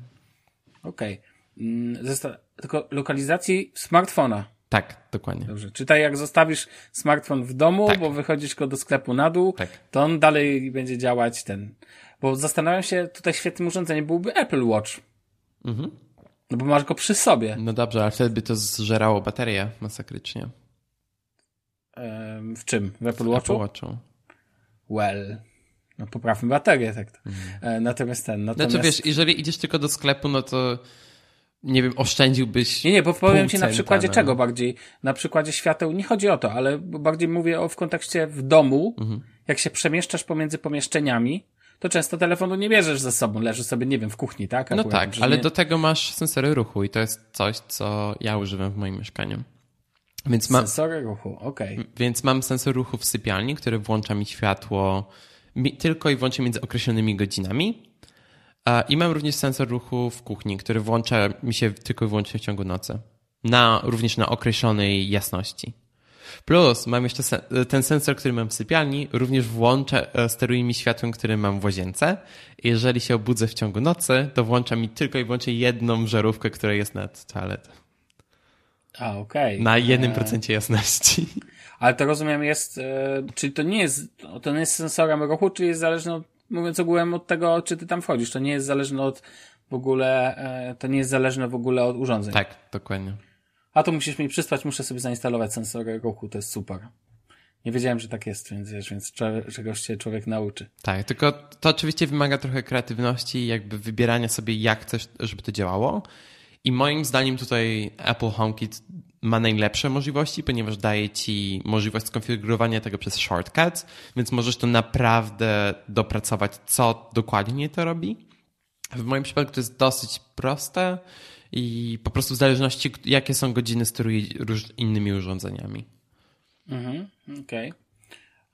[SPEAKER 1] Okej. Okay. Mm, tylko lokalizacji smartfona.
[SPEAKER 2] Tak, dokładnie.
[SPEAKER 1] Dobrze. Czy tak jak zostawisz smartfon w domu, tak. bo wychodzisz go do sklepu na dół, tak. to on dalej będzie działać ten. Bo zastanawiam się, tutaj świetnym urządzeniem byłby Apple Watch. Mhm. No bo masz go przy sobie.
[SPEAKER 2] No dobrze, ale wtedy by to zżerało baterię masakrycznie.
[SPEAKER 1] w czym? W Apple Watchu? Apple Watchu. Well. No poprawmy baterię, tak. Mhm. Natomiast ten, natomiast...
[SPEAKER 2] Znaczy wiesz, jeżeli idziesz tylko do sklepu, no to nie wiem, oszczędziłbyś.
[SPEAKER 1] Nie, nie, bo powiem ci na przykładzie no. czego bardziej. Na przykładzie świateł, nie chodzi o to, ale bardziej mówię o w kontekście w domu, mhm. jak się przemieszczasz pomiędzy pomieszczeniami, to często telefonu nie bierzesz ze sobą, leży sobie, nie wiem, w kuchni, tak?
[SPEAKER 2] Akurat, no tak, ale nie... do tego masz sensory ruchu i to jest coś, co ja używam w moim mieszkaniu.
[SPEAKER 1] Więc sensory ruchu, okej. Okay.
[SPEAKER 2] Więc mam sensor ruchu w sypialni, który włącza mi światło tylko i wyłącznie między określonymi godzinami. I mam również sensor ruchu w kuchni, który włącza mi się tylko i wyłącznie w ciągu nocy. Na, również na określonej jasności. Plus mam jeszcze ten sensor, który mam w sypialni, również włącza, e, steruje mi światłem, które mam w łazience. Jeżeli się obudzę w ciągu nocy, to włącza mi tylko i wyłącznie jedną żarówkę, która jest nad toaletą.
[SPEAKER 1] A, okej. Okay.
[SPEAKER 2] Na jednym procencie jasności.
[SPEAKER 1] Ale to rozumiem jest, e, czyli to nie jest, to nie jest sensorem ruchu, czy jest zależne od, mówiąc ogółem od tego, czy ty tam wchodzisz. To nie jest zależne od w ogóle, e, to nie jest zależne w ogóle od urządzeń.
[SPEAKER 2] Tak, dokładnie.
[SPEAKER 1] A to musisz mi przysłać, muszę sobie zainstalować sensory ruchu, to jest super. Nie wiedziałem, że tak jest, więc wiesz, więc czegoś się człowiek nauczy.
[SPEAKER 2] Tak, tylko to oczywiście wymaga trochę kreatywności i jakby wybierania sobie, jak chcesz, żeby to działało. I moim zdaniem tutaj Apple HomeKit ma najlepsze możliwości, ponieważ daje ci możliwość skonfigurowania tego przez shortcuts, więc możesz to naprawdę dopracować, co dokładnie to robi. W moim przypadku to jest dosyć proste i po prostu w zależności, jakie są godziny, steruje innymi urządzeniami.
[SPEAKER 1] Mhm, okej. Okay.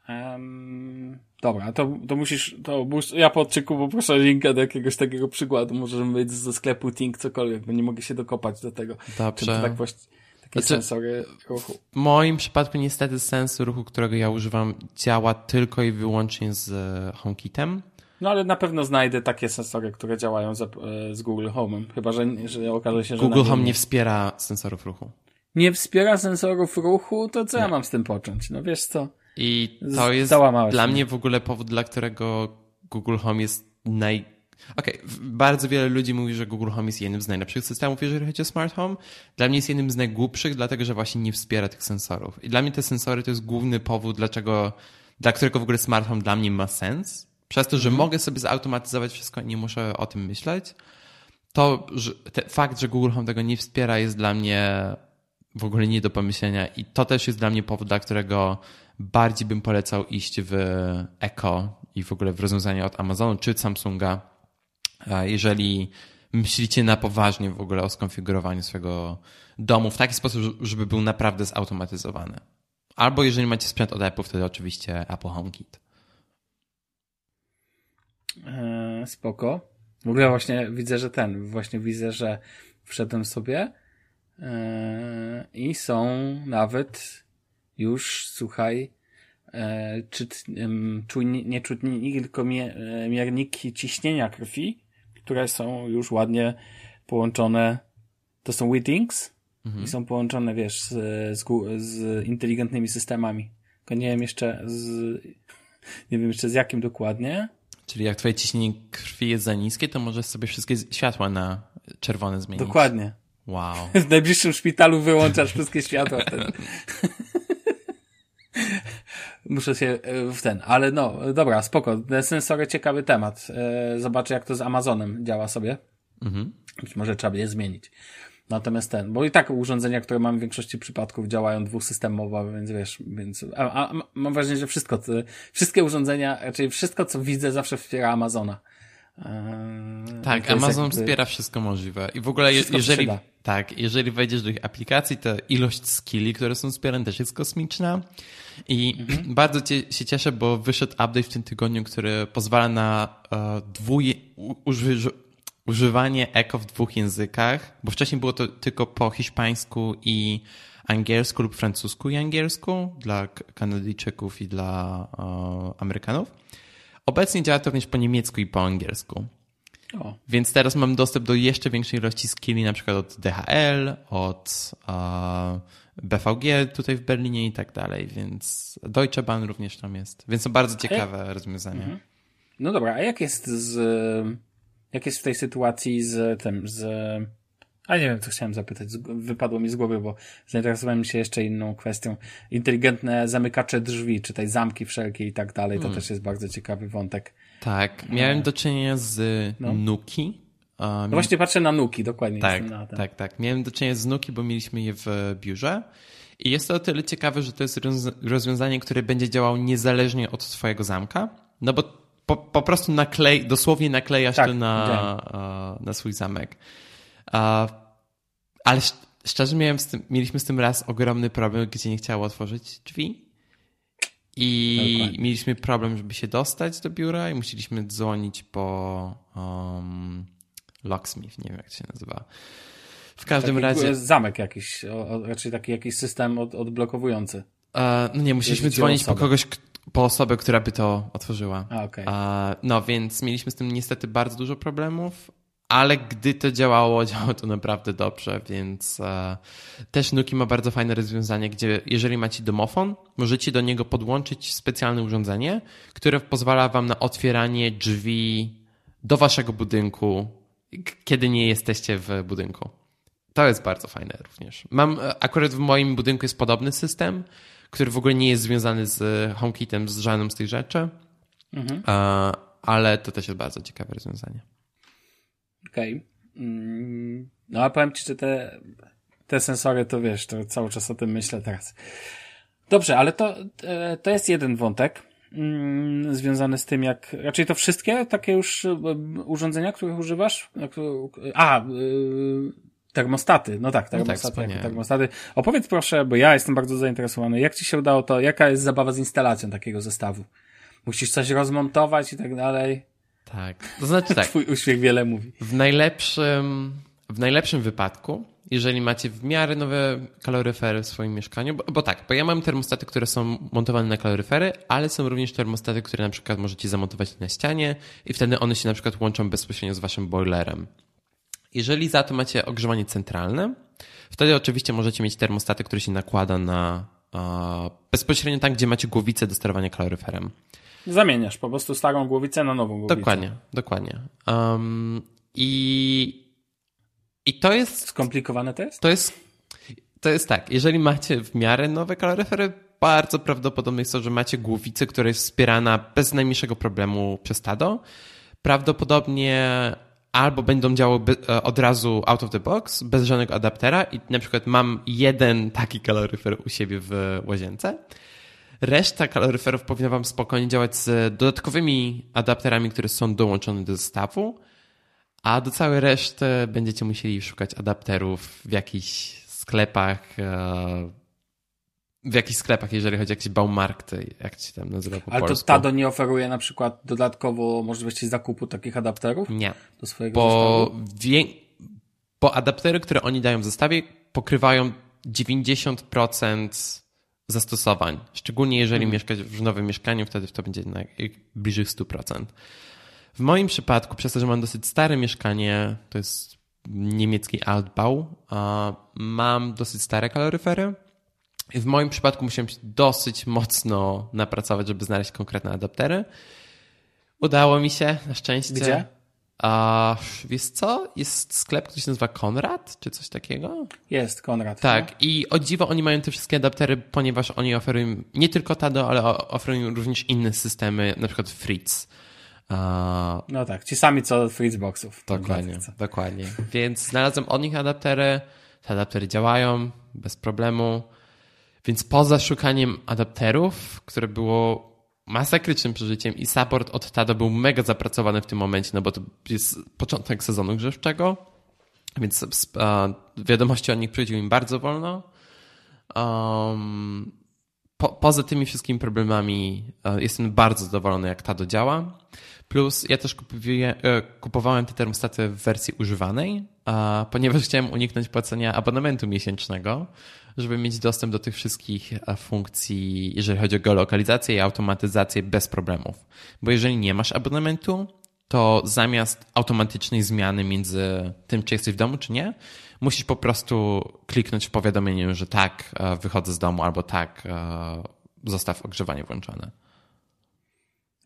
[SPEAKER 1] Um, dobra, to, to musisz, to ja po odcinku poproszę linka do jakiegoś takiego przykładu, możemy mieć ze sklepu Think cokolwiek, bo nie mogę się dokopać do tego.
[SPEAKER 2] Dobrze. To tak
[SPEAKER 1] właściwie takie znaczy, sensory ruchu.
[SPEAKER 2] W moim przypadku niestety sensor ruchu, którego ja używam, działa tylko i wyłącznie z e, HomeKitem.
[SPEAKER 1] No ale na pewno znajdę takie sensory, które działają z, e, z Google Home'em, chyba że, że okaże się, że...
[SPEAKER 2] Google Home nie wspiera sensorów ruchu.
[SPEAKER 1] Nie wspiera sensorów ruchu? To co nie. ja mam z tym począć? No wiesz co?
[SPEAKER 2] I to jest dla mnie w ogóle powód, dla którego Google Home jest naj Okej, okay. bardzo wiele ludzi mówi, że Google Home jest jednym z najlepszych systemów, jeżeli chodzi o smart home. Dla mnie jest jednym z najgłupszych, dlatego że właśnie nie wspiera tych sensorów. I dla mnie te sensory to jest główny powód, dlaczego, dla którego w ogóle smart home dla mnie ma sens. Przez to, że mm. mogę sobie zautomatyzować wszystko i nie muszę o tym myśleć. To że fakt, że Google Home tego nie wspiera, jest dla mnie w ogóle nie do pomyślenia. I to też jest dla mnie powód, dla którego bardziej bym polecał iść w Echo i w ogóle w rozwiązania od Amazonu czy Samsunga jeżeli myślicie na poważnie w ogóle o skonfigurowaniu swojego domu w taki sposób, żeby był naprawdę zautomatyzowany. Albo jeżeli macie sprzęt od Apple, wtedy oczywiście Apple HomeKit.
[SPEAKER 1] Eee, spoko. W ogóle właśnie widzę, że ten, właśnie widzę, że wszedłem sobie eee, i są nawet już, słuchaj, e, czyt, nie czujniki, tylko e, mierniki ciśnienia krwi które są już ładnie połączone. To są Withings mhm. i są połączone, wiesz, z, z, z inteligentnymi systemami. Tylko nie wiem jeszcze z, nie wiem jeszcze z jakim dokładnie.
[SPEAKER 2] Czyli jak twoje ciśnienie krwi jest za niskie, to możesz sobie wszystkie światła na czerwone zmienić.
[SPEAKER 1] Dokładnie.
[SPEAKER 2] Wow.
[SPEAKER 1] W najbliższym szpitalu wyłączasz wszystkie światła wtedy. muszę się e, w ten, ale no, dobra, spoko. Sensory ciekawy temat. E, zobaczę, jak to z Amazonem działa sobie. Mhm. Być może trzeba by je zmienić. Natomiast ten, bo i tak urządzenia, które mam w większości przypadków działają dwusystemowo, więc wiesz, więc, a, a mam wrażenie, że wszystko, wszystkie urządzenia, raczej wszystko, co widzę, zawsze wspiera Amazona.
[SPEAKER 2] Eee, tak, Amazon jakby... wspiera wszystko możliwe. I w ogóle, jeżeli, tak, jeżeli wejdziesz do ich aplikacji, to ilość skilli, które są wspierane, też jest kosmiczna. I mhm. bardzo cię, się cieszę, bo wyszedł update w tym tygodniu, który pozwala na dwuje, uży, używanie eko w dwóch językach, bo wcześniej było to tylko po hiszpańsku i angielsku lub francusku i angielsku dla Kanadyjczyków i dla uh, Amerykanów. Obecnie działa to również po niemiecku i po angielsku. O. Więc teraz mam dostęp do jeszcze większej ilości skilli, na przykład od DHL, od uh, BVG tutaj w Berlinie i tak dalej, więc Deutsche Bahn również tam jest. Więc to bardzo ciekawe jak... rozwiązanie. Mhm.
[SPEAKER 1] No dobra, a jak jest z jak jest w tej sytuacji z tym, z a nie wiem, co chciałem zapytać, wypadło mi z głowy, bo zainteresowałem się jeszcze inną kwestią. Inteligentne zamykacze drzwi, czy tej zamki wszelkie i tak dalej, to hmm. też jest bardzo ciekawy wątek.
[SPEAKER 2] Tak, miałem do czynienia z no. Nuki.
[SPEAKER 1] no właśnie patrzę na Nuki, dokładnie.
[SPEAKER 2] Tak, na tak, tak. Miałem do czynienia z Nuki, bo mieliśmy je w biurze. I jest to o tyle ciekawe, że to jest rozwiązanie, które będzie działało niezależnie od twojego zamka. No bo po, po prostu naklej, dosłownie naklejasz tak, to na, na swój zamek. Ale szczerze miałem z tym, mieliśmy z tym raz ogromny problem, gdzie nie chciało otworzyć drzwi. I Dokładnie. mieliśmy problem, żeby się dostać do biura i musieliśmy dzwonić po um, locksmith, nie wiem jak to się nazywa. W każdym taki razie.
[SPEAKER 1] Zamek jakiś, raczej taki jakiś system od, odblokowujący.
[SPEAKER 2] Uh, no nie, musieliśmy dzwonić po kogoś, po osobę, która by to otworzyła.
[SPEAKER 1] A, okay.
[SPEAKER 2] uh, no więc mieliśmy z tym niestety bardzo dużo problemów, ale gdy to działało, działało to naprawdę dobrze, więc e, też Nuki ma bardzo fajne rozwiązanie, gdzie jeżeli macie domofon, możecie do niego podłączyć specjalne urządzenie, które pozwala wam na otwieranie drzwi do waszego budynku, kiedy nie jesteście w budynku. To jest bardzo fajne również. Mam, e, akurat w moim budynku jest podobny system, który w ogóle nie jest związany z HomeKitem, z żadną z tych rzeczy, mhm. E, ale to też jest bardzo ciekawe rozwiązanie.
[SPEAKER 1] Okej. Okay. Mm, no a powiem ci, że te, te sensory, to wiesz, to cały czas o tym myślę teraz. Dobrze, ale to, e, to jest jeden wątek mm, związany z tym, jak raczej to wszystkie takie już e, urządzenia, których używasz? A, e, termostaty. No tak, termostaty. No tak, termostaty. Opowiedz proszę, bo ja jestem bardzo zainteresowany. Jak ci się udało to, jaka jest zabawa z instalacją takiego zestawu? Musisz coś rozmontować i tak dalej?
[SPEAKER 2] Tak. To znaczy tak.
[SPEAKER 1] Twój uśmiech wiele mówi.
[SPEAKER 2] W najlepszym, w najlepszym wypadku, jeżeli macie w miarę nowe kaloryfery w swoim mieszkaniu, bo, bo, tak, bo ja mam termostaty, które są montowane na kaloryfery, ale są również termostaty, które na przykład możecie zamontować na ścianie i wtedy one się na przykład łączą bezpośrednio z waszym boilerem. Jeżeli za to macie ogrzewanie centralne, wtedy oczywiście możecie mieć termostaty, które się nakłada na bezpośrednio tam, gdzie macie głowicę do sterowania kaloryferem.
[SPEAKER 1] Zamieniasz po prostu starą głowicę na nową głowicę.
[SPEAKER 2] Dokładnie, dokładnie. Um, i, I to jest...
[SPEAKER 1] Skomplikowane to jest?
[SPEAKER 2] To jest, to jest tak, jeżeli macie w miarę nowe kaloryfery, bardzo prawdopodobne jest to, że macie głowicę, która jest wspierana bez najmniejszego problemu przez stado. Prawdopodobnie albo będą działały e, od razu out of the box, bez żadnego adaptera i na przykład mam jeden taki kaloryfer u siebie w łazience, Reszta kaloryferów powinna Wam spokojnie działać z dodatkowymi adapterami, które są dołączone do zestawu, a do całej reszty będziecie musieli szukać adapterów w jakichś sklepach, e, w jakichś sklepach, jeżeli chodzi o jakieś Baumarkty, jak się tam nazywa po
[SPEAKER 1] Ale
[SPEAKER 2] polsku.
[SPEAKER 1] to Tado nie oferuje na przykład dodatkowo możliwości zakupu takich adapterów?
[SPEAKER 2] Nie.
[SPEAKER 1] Do swojego
[SPEAKER 2] bo, wie... bo adaptery, które oni dają w zestawie pokrywają 90% zastosowań. Szczególnie jeżeli hmm. mieszkać w nowym mieszkaniu, wtedy to będzie na bliżej 100%. W moim przypadku, przez to, że mam dosyć stare mieszkanie, to jest niemiecki Altbau, mam dosyć stare kaloryfery. W moim przypadku musiałem się dosyć mocno napracować, żeby znaleźć konkretne adaptery. Udało mi się, na szczęście.
[SPEAKER 1] Gdzie?
[SPEAKER 2] A wiesz co? Jest sklep, który się nazywa Konrad, czy coś takiego?
[SPEAKER 1] Jest, Konrad.
[SPEAKER 2] Tak, no? i o dziwo oni mają te wszystkie adaptery, ponieważ oni oferują nie tylko Tado, ale oferują również inne systemy, na przykład Fritz.
[SPEAKER 1] No tak, ci sami co Fritzboxów.
[SPEAKER 2] Dokładnie, dokładnie. Więc znalazłem od nich adaptery, te adaptery działają bez problemu. Więc poza szukaniem adapterów, które było masakrycznym przeżyciem i support od Tado był mega zapracowany w tym momencie, no bo to jest początek sezonu grzewczego, więc wiadomości o nich przychodziły im bardzo wolno. Um, po, poza tymi wszystkimi problemami uh, jestem bardzo zadowolony, jak Tado działa. Plus ja też e, kupowałem te termostaty w wersji używanej, ponieważ chciałem uniknąć płacenia abonamentu miesięcznego, żeby mieć dostęp do tych wszystkich e, funkcji, jeżeli chodzi o geolokalizację i automatyzację bez problemów. Bo jeżeli nie masz abonamentu, to zamiast automatycznej zmiany między tym, czy jesteś w domu, czy nie, musisz po prostu kliknąć w powiadomieniu, że tak, e, wychodzę z domu, albo tak, zostaw ogrzewanie włączone.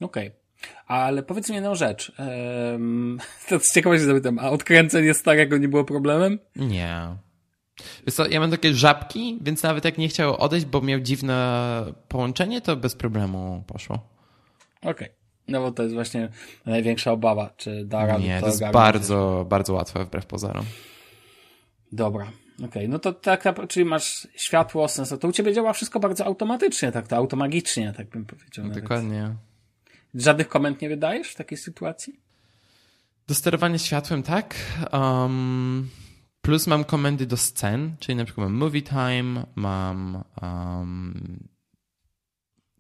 [SPEAKER 1] Okej. Okay. Ale powiedz mi jedną rzecz. to z ciekawości zapytam, a odkręcenie starego nie było problemem?
[SPEAKER 2] Nie. Wiesz co, ja mam takie żabki, więc nawet jak nie chciał odejść, bo miał dziwne połączenie, to bez problemu poszło.
[SPEAKER 1] Okej. Okay. No bo to jest właśnie największa obawa, czy da radę
[SPEAKER 2] Nie, to, jest bardzo, bardzo łatwe wbrew pozorom.
[SPEAKER 1] Dobra. Okej, okay. no to tak, czyli masz światło, sensor. To u ciebie działa wszystko bardzo automatycznie, tak to automagicznie, tak bym powiedział.
[SPEAKER 2] Dokładnie. Nawet.
[SPEAKER 1] Żadnych komend nie wydajesz w takiej sytuacji?
[SPEAKER 2] Do sterowania światłem tak. Um, plus mam komendy do scen, czyli na przykład mam movie time, mam um,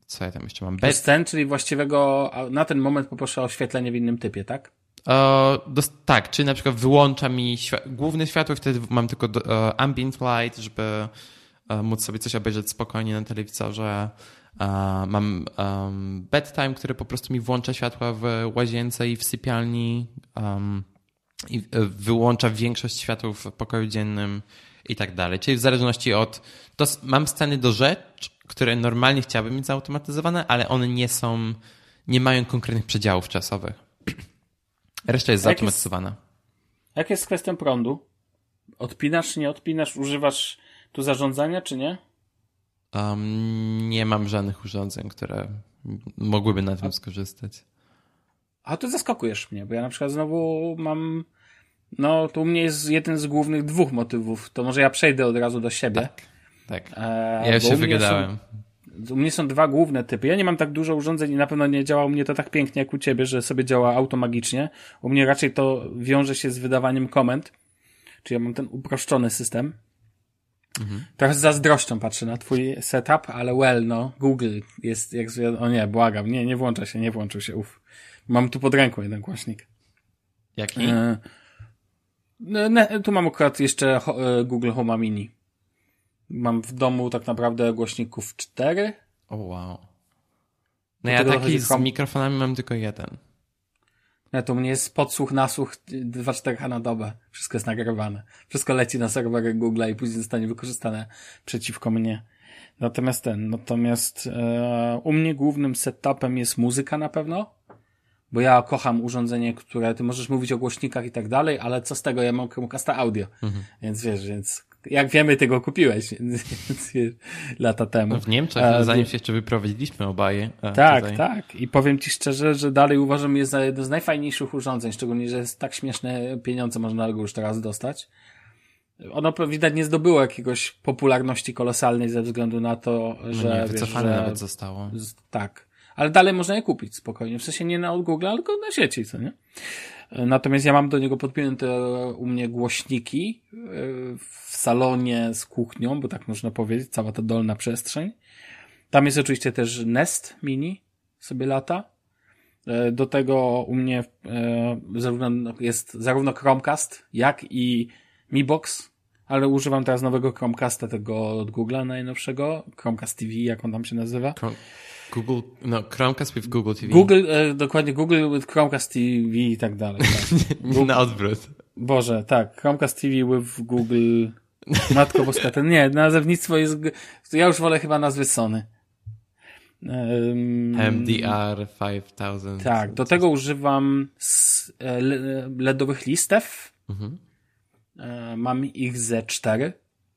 [SPEAKER 2] co ja tam jeszcze mam?
[SPEAKER 1] Do scen, czyli właściwego na ten moment poproszę o oświetlenie w innym typie, tak?
[SPEAKER 2] do, tak, czyli na przykład wyłącza mi świat, główne światło, wtedy mam tylko do, uh, ambient light, żeby uh, móc sobie coś obejrzeć spokojnie na telewizorze. Mam um, bedtime, który po prostu mi włącza światła w łazience i w sypialni um, i e, wyłącza większość światła w pokoju dziennym i tak dalej. Czyli w zależności od... To mam sceny do rzecz, które normalnie chciałbym mieć zautomatyzowane, ale one nie są... nie mają konkretnych przedziałów czasowych. Reszta jest zautomatyzowana.
[SPEAKER 1] Jak jest z kwestią prądu? Odpinasz, nie odpinasz? Używasz tu zarządzania, czy nie?
[SPEAKER 2] Um, nie mam żadnych urządzeń, które mogłyby na tym a, skorzystać.
[SPEAKER 1] A to zaskakujesz mnie, bo ja na przykład znowu mam. No, to u mnie jest jeden z głównych dwóch motywów. To może ja przejdę od razu do siebie.
[SPEAKER 2] Tak. tak. E, ja się wygadałem.
[SPEAKER 1] Są, u mnie są dwa główne typy. Ja nie mam tak dużo urządzeń i na pewno nie działa u mnie to tak pięknie jak u ciebie, że sobie działa automagicznie. U mnie raczej to wiąże się z wydawaniem komend. Czyli ja mam ten uproszczony system. Mhm. Trochę z zazdrością patrzę na twój setup, ale well, no, Google jest, jak, o nie, błagam, nie, nie włącza się, nie włączył się, uff. Mam tu pod ręką jeden głośnik.
[SPEAKER 2] Jaki? E,
[SPEAKER 1] ne, tu mam akurat jeszcze e, Google Home Mini. Mam w domu tak naprawdę głośników cztery.
[SPEAKER 2] O oh, wow. No ja taki z mikrofonami mam tylko jeden.
[SPEAKER 1] Nie, to mnie jest podsłuch, nasłuch 2-4 na dobę. Wszystko jest nagrywane. Wszystko leci na serwerach Google i później zostanie wykorzystane przeciwko mnie. Natomiast ten, natomiast e, u mnie głównym setupem jest muzyka na pewno, bo ja kocham urządzenie, które ty możesz mówić o głośnikach i tak dalej, ale co z tego, ja mam Chromecasta audio. Mhm. Więc wiesz, więc jak wiemy, ty go kupiłeś lata temu.
[SPEAKER 2] No w Niemczech, e, zanim się jeszcze wyprowadziliśmy obaj.
[SPEAKER 1] E, tak, tutaj. tak. I powiem ci szczerze, że dalej uważam je za jedno z najfajniejszych urządzeń, szczególnie, że jest tak śmieszne pieniądze można go już teraz dostać. Ono widać nie zdobyło jakiegoś popularności kolosalnej ze względu na to, no że...
[SPEAKER 2] nie, wycofane wiesz, że, nawet zostało.
[SPEAKER 1] Z, tak. Ale dalej można je kupić spokojnie. W sensie nie na od Google, tylko na sieci, co nie? Natomiast ja mam do niego podpięte u mnie głośniki e, w salonie z kuchnią, bo tak można powiedzieć, cała ta dolna przestrzeń. Tam jest oczywiście też Nest Mini, sobie lata. E, do tego u mnie e, zarówno jest zarówno Chromecast, jak i Mi Box, ale używam teraz nowego Chromecasta, tego od Google'a najnowszego, Chromecast TV, jak on tam się nazywa.
[SPEAKER 2] Google, no, Chromecast with Google TV.
[SPEAKER 1] Google, e, dokładnie Google with Chromecast TV i tak dalej. Tak.
[SPEAKER 2] Google, na odwrót.
[SPEAKER 1] Boże, tak, Chromecast TV with Google, Matko Boska, ten, nie, nazewnictwo jest, ja już wolę chyba nazwy Sony.
[SPEAKER 2] MDR 5000.
[SPEAKER 1] Tak, do tego używam e, LEDowych listew. Mhm. E, mam ich ze cztery.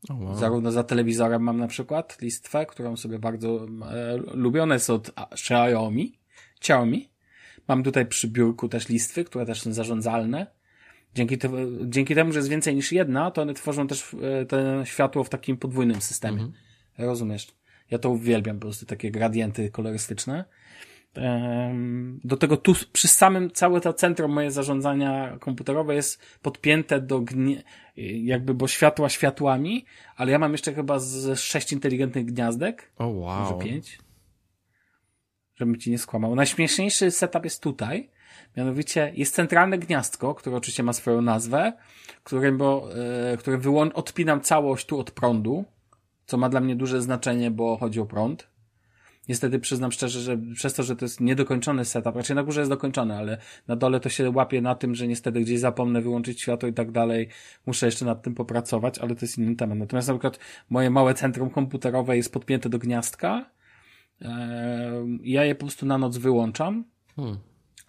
[SPEAKER 1] Oh, wow. Zarówno za telewizorem mam na przykład listwę, którą sobie bardzo e, lubię. One są od Xiaomi. Xiaomi. Mam tutaj przy biurku też listwy, które też są zarządzalne. Dzięki, te, dzięki temu, że jest więcej niż jedna, to one tworzą też e, to światło w takim podwójnym systemie. Mhm. Rozumiesz? Ja to uwielbiam, po prostu takie gradienty kolorystyczne. Do tego tu przy samym, całe to centrum moje zarządzania komputerowe jest podpięte do gnie, jakby, bo światła światłami, ale ja mam jeszcze chyba z sześć inteligentnych gniazdek.
[SPEAKER 2] O oh, wow.
[SPEAKER 1] Może pięć. Żebym ci nie skłamał. Najśmieszniejszy setup jest tutaj. Mianowicie jest centralne gniazdko, które oczywiście ma swoją nazwę, którym, bo, e, którym wyłą- odpinam całość tu od prądu, co ma dla mnie duże znaczenie, bo chodzi o prąd. Niestety przyznam szczerze, że przez to, że to jest niedokończony setup, raczej na górze jest dokończony, ale na dole to się łapie na tym, że niestety gdzieś zapomnę wyłączyć światło i tak dalej. Muszę jeszcze nad tym popracować, ale to jest inny temat. Natomiast na przykład moje małe centrum komputerowe jest podpięte do gniazdka. Ja je po prostu na noc wyłączam. Hmm.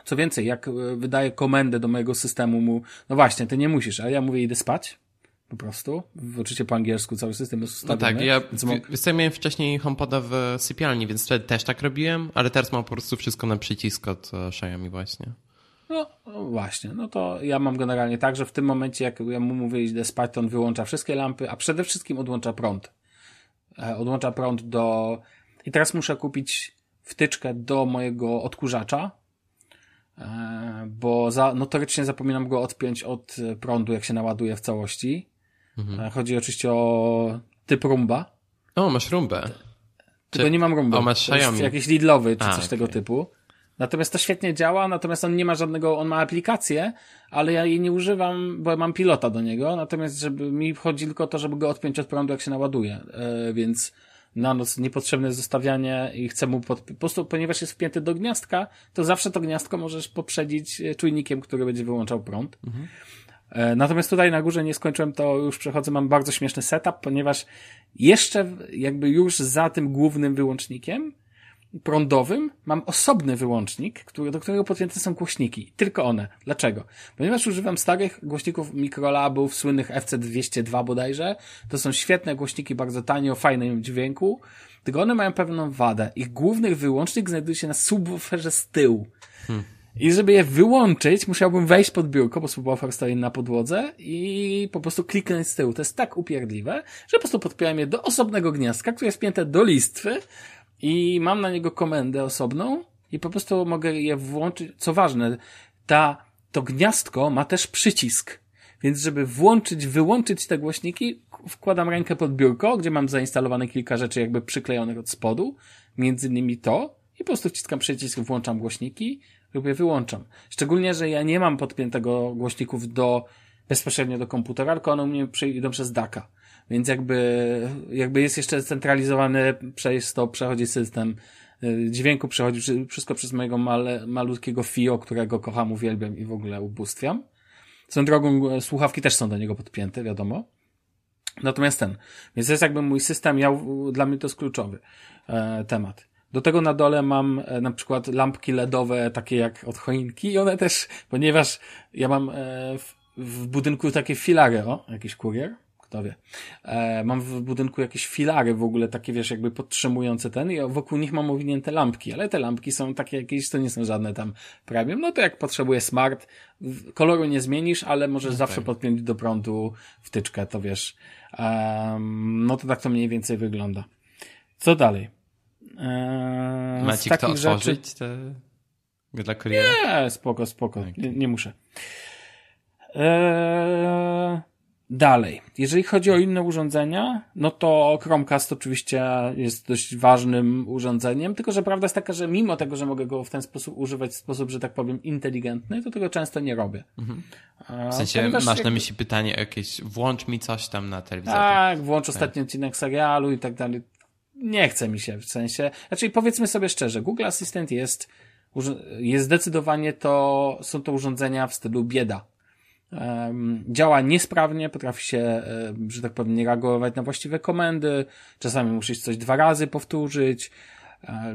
[SPEAKER 1] Co więcej, jak wydaję komendę do mojego systemu mu, no właśnie, ty nie musisz, a ja mówię idę spać, po prostu. Oczywiście po angielsku cały system jest ustawiony.
[SPEAKER 2] No tak, ja więc miałem wcześniej HomePoda w sypialni, więc wtedy też tak robiłem, ale teraz mam po prostu wszystko na przycisk od e, Xiaomi właśnie.
[SPEAKER 1] No, no, właśnie, no to ja mam generalnie tak, że w tym momencie jak ja mu mówię idę spać, to on wyłącza wszystkie lampy, a przede wszystkim odłącza prąd. E, odłącza prąd do... I teraz muszę kupić wtyczkę do mojego odkurzacza, e, bo za, notorycznie zapominam go odpiąć od prądu, jak się naładuje w całości. Mhm. E, chodzi oczywiście o typ rumba.
[SPEAKER 2] O, masz rumbę.
[SPEAKER 1] Tylko nie mam rumby.
[SPEAKER 2] O, masz Xiaomi.
[SPEAKER 1] jakiś Lidlowy czy A, coś okay. tego typu. Natomiast to świetnie działa, natomiast on nie ma żadnego, on ma aplikację, ale ja jej nie używam, bo mam pilota do niego, natomiast żeby mi chodzi tylko to, żeby go odpiąć od prądu, jak się naładuje, e, więc na noc niepotrzebne zostawianie i chcę mu pod, po prostu, ponieważ jest wpięty do gniazdka, to zawsze to gniazdko możesz poprzedzić e, czujnikiem, który będzie wyłączał prąd. Mhm. E, natomiast tutaj na górze nie skończyłem, to już przechodzę, mam bardzo śmieszny setup, ponieważ jeszcze jakby już za tym głównym wyłącznikiem prądowym mam osobny wyłącznik, który, do którego podpięte są głośniki. Tylko one. Dlaczego? Ponieważ używam starych głośników mikrolabów, słynnych FC202 bodajże. To są świetne głośniki, bardzo tanie, o fajnym dźwięku. Tylko one mają pewną wadę. Ich główny wyłącznik znajduje się na subwooferze z tyłu. Hmm. I żeby je wyłączyć, musiałbym wejść pod biurko, bo subwoofer stoi na podłodze i po prostu kliknąć z tyłu. To jest tak upierdliwe, że po prostu podpiąłem je do osobnego gniazdka, które jest pięte do listwy i mam na niego komendę osobną i po prostu mogę je włączyć. Co ważne, ta, to gniazdko ma też przycisk. Więc żeby włączyć, wyłączyć te głośniki, wkładam rękę pod biurko, gdzie mam zainstalowane kilka rzeczy jakby przyklejonych od spodu, między innymi to, i po prostu wciskam przycisk, włączam głośniki lub je wyłączam. Szczególnie, że ja nie mam podpiętego głośników do, bezpośrednio do komputera, tylko one u mnie idą przez DACA. Więc jakby, jakby jest jeszcze centralizowany, przez to przechodzi system y, dźwięku, przechodzi wszystko przez mojego male, malutkiego FIO, którego kocham, uwielbiam i w ogóle ubóstwiam. Są drogą, słuchawki też są do niego podpięte, wiadomo. Natomiast ten. Więc to jest jakby mój system, ja, dla mnie to jest kluczowy e, temat. Do tego na dole mam e, na przykład lampki LEDowe, takie jak od choinki i one też, ponieważ ja mam e, w, w budynku takie filary, o, jakiś kurier, kto wie. E, mam w budynku jakieś filary w ogóle, takie wiesz, jakby podtrzymujące ten i wokół nich mam owinięte lampki, ale te lampki są takie jakieś, to nie są żadne tam premium, no to jak potrzebuję smart, koloru nie zmienisz, ale możesz okay. zawsze podpiąć do prądu wtyczkę, to wiesz. no to tak to mniej więcej wygląda. Co dalej?
[SPEAKER 2] Eee, Macie kto otworzyć rzeczy... te... dla kuriera?
[SPEAKER 1] Nie, spoko, spoko. Okay. Nie, nie, muszę. Eee, dalej. Jeżeli chodzi o inne urządzenia, no to Chromecast oczywiście jest dość ważnym urządzeniem, tylko że prawda jest taka, że mimo tego, że mogę go w ten sposób używać w sposób, że tak powiem, inteligentny, to tego często nie robię. Mhm.
[SPEAKER 2] W sensie Ponieważ masz na myśli pytanie jakieś, włącz mi coś tam na telewizorze.
[SPEAKER 1] Tak, włącz tak. ostatni odcinek serialu i tak dalej nie chce mi się w sensie. Znaczy, powiedzmy sobie szczerze, Google Assistant jest, jest zdecydowanie to, są to urządzenia w stylu bieda. Um, działa niesprawnie, potrafi się, że tak powiem, nie reagować na właściwe komendy, czasami musisz coś dwa razy powtórzyć.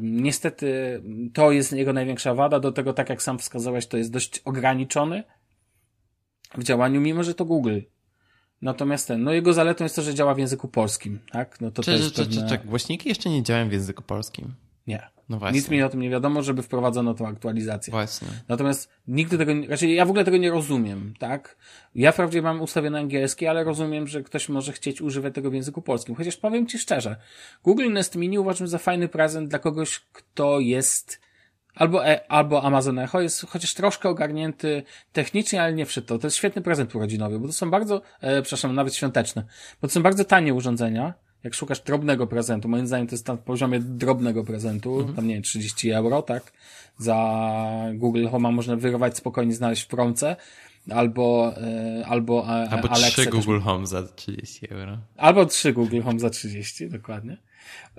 [SPEAKER 1] Niestety to jest jego największa wada, do tego tak jak sam wskazałeś, to jest dość ograniczony w działaniu, mimo że to Google. Natomiast ten, no jego zaletą jest to, że działa w języku polskim, tak? No to
[SPEAKER 2] czy,
[SPEAKER 1] to jest
[SPEAKER 2] czy,
[SPEAKER 1] pewne...
[SPEAKER 2] czy, czy, głośniki jeszcze nie działają w języku polskim?
[SPEAKER 1] Nie.
[SPEAKER 2] No właśnie.
[SPEAKER 1] Nic mi o tym nie wiadomo, żeby wprowadzono tą aktualizację.
[SPEAKER 2] Właśnie.
[SPEAKER 1] Natomiast nigdy tego, raczej znaczy ja w ogóle tego nie rozumiem, tak? Ja wprawdzie mam ustawione angielskie, ale rozumiem, że ktoś może chcieć używać tego w języku polskim. Chociaż powiem Ci szczerze, Google Nest Mini uważam za fajny prezent dla kogoś, kto jest albo, e, albo Amazon Echo jest chociaż troszkę ogarnięty technicznie, ale nie w to. To jest świetny prezent urodzinowy, bo to są bardzo, e, przepraszam, nawet świąteczne, bo to są bardzo tanie urządzenia, jak szukasz drobnego prezentu, moim zdaniem to jest na poziomie drobnego prezentu, mhm. tam nie wiem, 30 euro, tak? Za Google Home można wyrwać spokojnie, znaleźć w promce, albo, e, albo,
[SPEAKER 2] e, albo Alexa 3 Google też... Home za 30 euro.
[SPEAKER 1] Albo 3 Google Home za 30, dokładnie.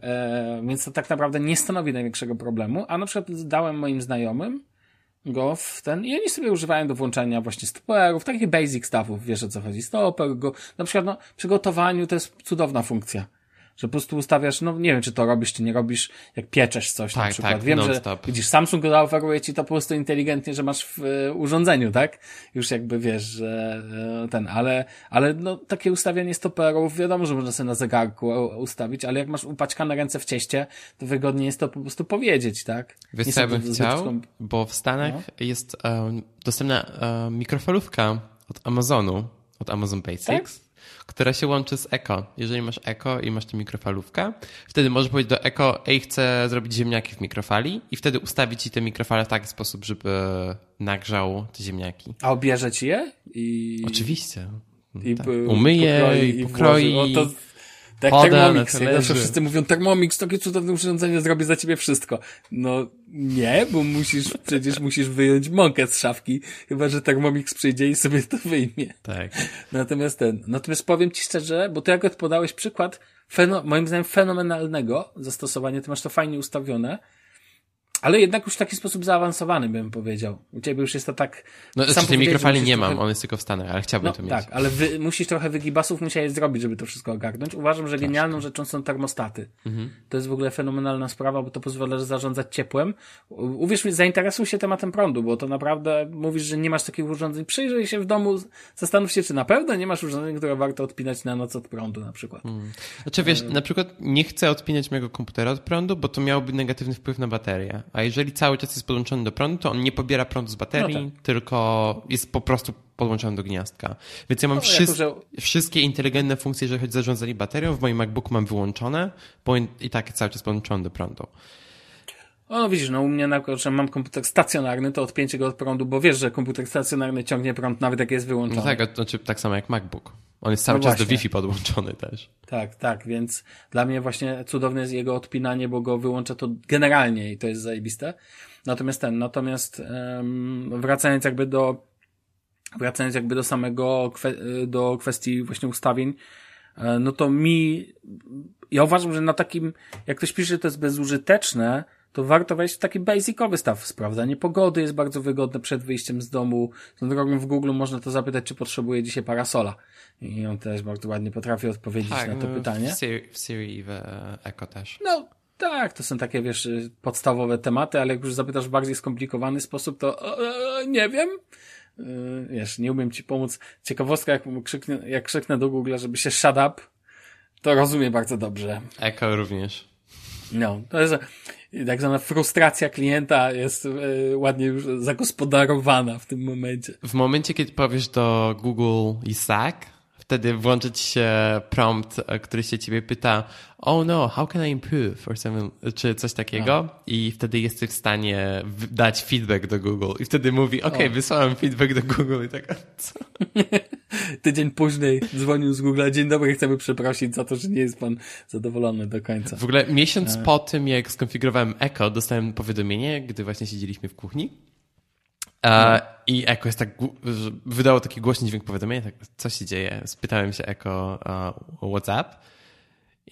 [SPEAKER 1] E, więc to tak naprawdę nie stanowi największego problemu, a na przykład dałem moim znajomym go w ten i oni sobie używają do włączania właśnie stoperów, takich basic stuffów, wiesz o co chodzi, stoper, go, na przykład no, przy gotowaniu to jest cudowna funkcja że po prostu ustawiasz, no nie wiem, czy to robisz, czy nie robisz, jak pieczesz coś tak, na przykład.
[SPEAKER 2] Tak,
[SPEAKER 1] wiem, że widzisz, Samsung oferuje ci to po prostu inteligentnie, że masz w y, urządzeniu, tak? Już jakby wiesz, że y, ten, ale, ale no takie ustawianie stoperów, wiadomo, że można sobie na zegarku ustawić, ale jak masz upaćkane ręce w cieście, to wygodnie jest to po prostu powiedzieć, tak?
[SPEAKER 2] Wiesz ja bym chciał? Bo w Stanach no. jest um, dostępna um, mikrofalówka od Amazonu, od Amazon Basics. Tak? Która się łączy z Eko. Jeżeli masz Eko i masz tę mikrofalówkę, wtedy możesz powiedzieć do Eko, ej, chcę zrobić ziemniaki w mikrofali i wtedy ustawić ci tę mikrofalę w taki sposób, żeby nagrzał te ziemniaki.
[SPEAKER 1] A obierze ci je? I...
[SPEAKER 2] Oczywiście. I tak. Umyje i pokroi. I pokroi.
[SPEAKER 1] Tak, Poda Thermomix. Zawsze wszyscy mówią, Thermomix, takie cudowne urządzenie zrobi za ciebie wszystko. No nie, bo musisz, przecież musisz wyjąć mąkę z szafki, chyba że Thermomix przyjdzie i sobie to wyjmie.
[SPEAKER 2] Tak.
[SPEAKER 1] Natomiast ten, natomiast powiem ci szczerze, bo ty jak podałeś przykład, feno, moim zdaniem fenomenalnego zastosowania, ty masz to fajnie ustawione, ale jednak już w taki sposób zaawansowany, bym powiedział. U ciebie już jest to tak...
[SPEAKER 2] No, sam znaczy, tej mikrofali nie mam, on jest tylko w Stanach, ale chciałbym
[SPEAKER 1] no,
[SPEAKER 2] to mieć.
[SPEAKER 1] Tak, ale wy, musisz trochę wygibasów musiałeś zrobić, żeby to wszystko ogarnąć. Uważam, że genialną rzeczą są termostaty. Mhm. To jest w ogóle fenomenalna sprawa, bo to pozwala zarządzać ciepłem. Uwierz mi, zainteresuj się tematem prądu, bo to naprawdę mówisz, że nie masz takich urządzeń. Przyjrzyj się w domu, zastanów się, czy na pewno nie masz urządzeń, które warto odpinać na noc od prądu na przykład. Hmm.
[SPEAKER 2] Znaczy wiesz, na przykład nie chcę odpinać mojego komputera od prądu, bo to miałoby negatywny wpływ na baterię. A jeżeli cały czas jest podłączony do prądu, to on nie pobiera prądu z baterii, no tak. tylko jest po prostu podłączony do gniazdka. Więc ja mam no, że... wszystkie inteligentne funkcje, jeżeli chodzi o zarządzanie baterią, w moim MacBooku mam wyłączone, bo i tak cały czas podłączony do prądu.
[SPEAKER 1] O, no widzisz, no u mnie na przykład, że mam komputer stacjonarny, to odpięcie go od prądu, bo wiesz, że komputer stacjonarny ciągnie prąd nawet jak jest wyłączony.
[SPEAKER 2] No tak, to znaczy tak samo jak MacBook. On jest cały no czas właśnie. do Wi-Fi podłączony też.
[SPEAKER 1] Tak, tak, więc dla mnie właśnie cudowne jest jego odpinanie, bo go wyłącza to generalnie i to jest zajebiste. Natomiast ten, natomiast um, wracając jakby do wracając jakby do samego do kwestii właśnie ustawień, e, no to mi ja uważam, że na takim, jak ktoś pisze, że to jest bezużyteczne, to warto wejść w taki basicowy staw. Sprawdzanie pogody jest bardzo wygodne przed wyjściem z domu. Z drogą w Google można to zapytać, czy potrzebuje dzisiaj parasola. I on też bardzo ładnie potrafi odpowiedzieć
[SPEAKER 2] tak,
[SPEAKER 1] na to pytanie.
[SPEAKER 2] W Siri, w Siri i w Echo też.
[SPEAKER 1] No, tak, to są takie, wiesz, podstawowe tematy, ale jak już zapytasz w bardziej skomplikowany sposób, to e, nie wiem. E, wiesz, nie umiem ci pomóc. Ciekawostka, jak krzyknę, jak krzyknę do Google, żeby się shut up, to rozumiem bardzo dobrze.
[SPEAKER 2] Echo również.
[SPEAKER 1] No, to jest tak zwana frustracja klienta jest e, ładnie już zagospodarowana w tym momencie.
[SPEAKER 2] W momencie, kiedy powiesz do Google i wtedy włączyć się prompt, e, który się ciebie pyta, oh no, how can I improve? Or something, czy coś takiego. A. I wtedy jesteś w stanie dać feedback do Google. I wtedy mówi, ok, wysłałem feedback do Google i tak, co?
[SPEAKER 1] Tydzień później dzwonił z Google, dzień dobry, chcemy przeprosić za to, że nie jest pan zadowolony do końca.
[SPEAKER 2] W ogóle miesiąc A. po tym, jak skonfigurowałem Echo, dostałem powiadomienie, gdy właśnie siedzieliśmy w kuchni, no. I Eko jest tak, wydało taki głośny dźwięk powiadomienia, tak, co się dzieje? Spytałem się Eko uh, WhatsApp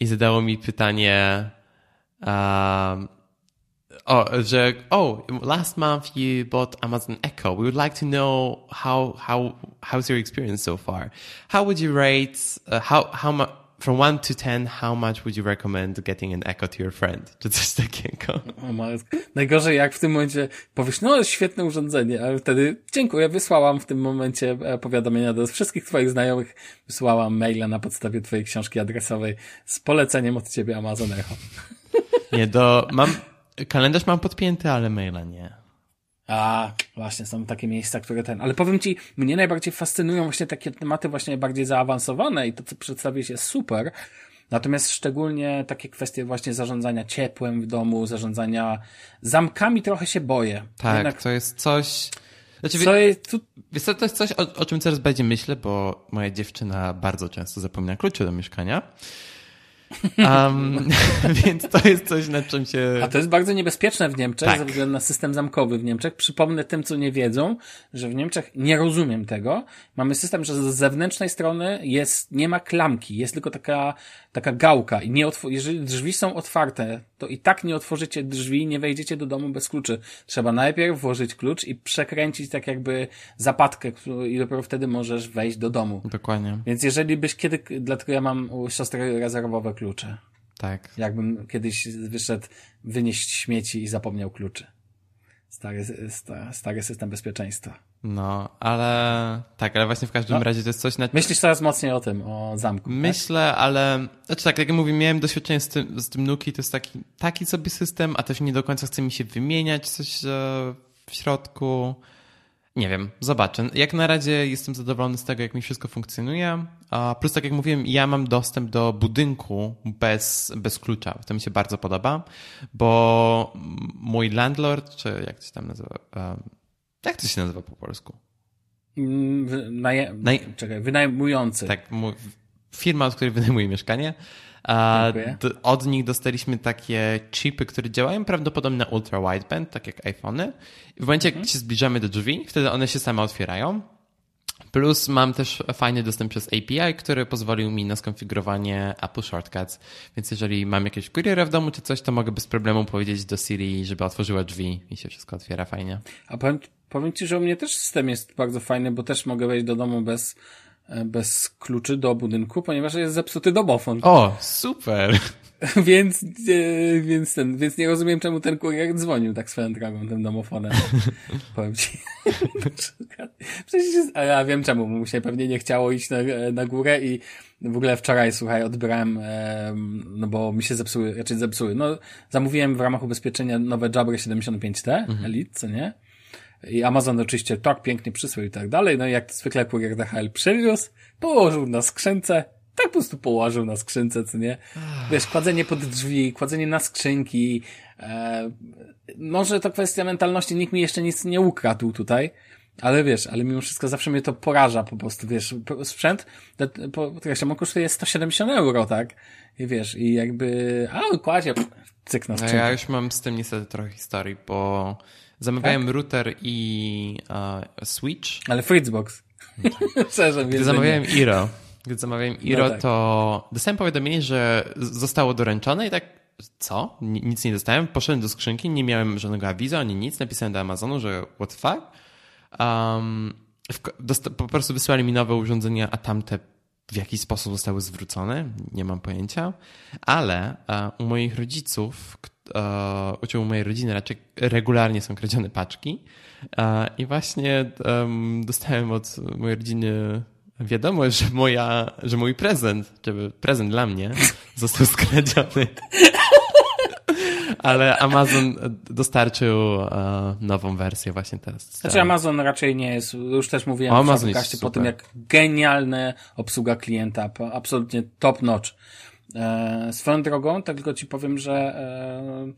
[SPEAKER 2] i zadało mi pytanie, um, o, że, oh, last month you bought Amazon Echo. We would like to know how, how, how's your experience so far? How would you rate, uh, how, how much, from 1 to 10, how much would you recommend getting an Echo to your friend? Czy coś takiego?
[SPEAKER 1] Najgorzej jak w tym momencie powiesz, no świetne urządzenie, ale wtedy dziękuję, wysłałam w tym momencie e, powiadomienia do wszystkich twoich znajomych, wysłałam maila na podstawie twojej książki adresowej z poleceniem od ciebie Amazon Echo.
[SPEAKER 2] Nie, do, mam, kalendarz mam podpięty, ale maila nie.
[SPEAKER 1] A, właśnie, są takie miejsca, które ten. Ale powiem ci, mnie najbardziej fascynują właśnie takie tematy właśnie bardziej zaawansowane i to, co przedstawiłeś jest super. Natomiast szczególnie takie kwestie właśnie zarządzania ciepłem w domu, zarządzania zamkami trochę się boję.
[SPEAKER 2] Tak, Jednak... to jest coś... Znaczy, co jest, tu... Wiesz to jest coś, o, o czym coraz bardziej myślę, bo moja dziewczyna bardzo często zapomina kluczy do mieszkania. Um, więc to jest coś, nad czym się...
[SPEAKER 1] A to jest bardzo niebezpieczne w Niemczech, tak. ze względu na system zamkowy w Niemczech. Przypomnę tym, co nie wiedzą, że w Niemczech, nie rozumiem tego, mamy system, że z zewnętrznej strony jest, nie ma klamki, jest tylko taka, taka gałka i nie otw- jeżeli drzwi są otwarte, to i tak nie otworzycie drzwi, nie wejdziecie do domu bez kluczy. Trzeba najpierw włożyć klucz i przekręcić tak jakby zapadkę i dopiero wtedy możesz wejść do domu.
[SPEAKER 2] Dokładnie.
[SPEAKER 1] Więc jeżeli byś kiedy, dlatego ja mam u siostry rezerwowe klucze.
[SPEAKER 2] Tak.
[SPEAKER 1] Jakbym kiedyś wyszedł wynieść śmieci i zapomniał kluczy. Stary, stary system bezpieczeństwa.
[SPEAKER 2] No, ale tak, ale właśnie w każdym no. razie to jest coś na...
[SPEAKER 1] Myślisz coraz mocniej o tym, o zamku.
[SPEAKER 2] Tak? Myślę, tak? ale... Znaczy tak, jak mówię, miałem doświadczenie z tym, z tym Nuki, to jest taki, taki sobie system, a też nie do końca chce mi się wymieniać coś e, w środku. Nie wiem, zobaczę. Jak na razie jestem zadowolony z tego, jak mi wszystko funkcjonuje. A plus, tak jak mówiłem, ja mam dostęp do budynku bez, bez klucza. To mi się bardzo podoba, bo mój landlord, czy jak to się tam nazywa, jak to się nazywa po polsku?
[SPEAKER 1] Mm, naje... Naj... Czekaj, wynajmujący.
[SPEAKER 2] Tak, firma, od której wynajmuję mieszkanie. A od nich dostaliśmy takie chipy, które działają prawdopodobnie na ultra wideband, tak jak iPhony. I w momencie, mhm. jak się zbliżamy do drzwi, wtedy one się same otwierają. Plus mam też fajny dostęp przez API, który pozwolił mi na skonfigurowanie Apple Shortcuts. Więc jeżeli mam jakiegoś kuriera w domu czy coś, to mogę bez problemu powiedzieć do Siri, żeby otworzyła drzwi i się wszystko otwiera fajnie.
[SPEAKER 1] A powiem, powiem Ci, że u mnie też system jest bardzo fajny, bo też mogę wejść do domu bez, bez kluczy do budynku, ponieważ jest zepsuty domofon.
[SPEAKER 2] O, super!
[SPEAKER 1] więc, e, więc ten, więc nie rozumiem, czemu ten kurier dzwonił tak swoją drogą, tym domofonem. Powiem ci. Przecież jest, a ja wiem czemu, mu się pewnie nie chciało iść na, na górę i w ogóle wczoraj, słuchaj, odbierałem, e, no bo mi się zepsuły, raczej znaczy zepsuły. No, zamówiłem w ramach ubezpieczenia nowe Jabry 75T, mhm. Elite, co nie? I Amazon oczywiście tak pięknie przysłał i tak dalej. No i jak zwykle kurier DHL przywiózł, położył na skrzynce, tak po prostu położył na skrzynce, co nie? Wiesz, kładzenie pod drzwi, kładzenie na skrzynki. E, może to kwestia mentalności, nikt mi jeszcze nic nie ukradł tutaj. Ale wiesz, ale mimo wszystko zawsze mnie to poraża po prostu, wiesz, sprzęt, podkreślam, on kosztuje 170 euro, tak? I wiesz, i jakby, a kładzie, cyk na skrzynkę.
[SPEAKER 2] Ja już mam z tym niestety trochę historii, bo zamawiałem tak? router i uh, switch.
[SPEAKER 1] Ale Fritzbox.
[SPEAKER 2] Szczerze, Gdy zamawiałem Iro, gdy zamawiałem no Iro, no tak. to dostałem powiadomienie, że zostało doręczone i tak, co? Nic nie dostałem. Poszedłem do skrzynki, nie miałem żadnego awizu ani nic. Napisałem do Amazonu, że what the fuck? Um, po prostu wysłali mi nowe urządzenia, a tamte w jakiś sposób zostały zwrócone, nie mam pojęcia, ale uh, u moich rodziców, uh, u mojej rodziny raczej regularnie są kradzione paczki uh, i właśnie dostałem od mojej rodziny wiadomość, że, moja, że mój prezent, czy prezent dla mnie został skradziony. Ale Amazon dostarczył uh, nową wersję właśnie teraz.
[SPEAKER 1] Znaczy Amazon raczej nie jest, już też mówiłem o, Amazon w podcaście po tym, jak genialna obsługa klienta, absolutnie top notch. E, swoją drogą, tak tylko ci powiem, że e,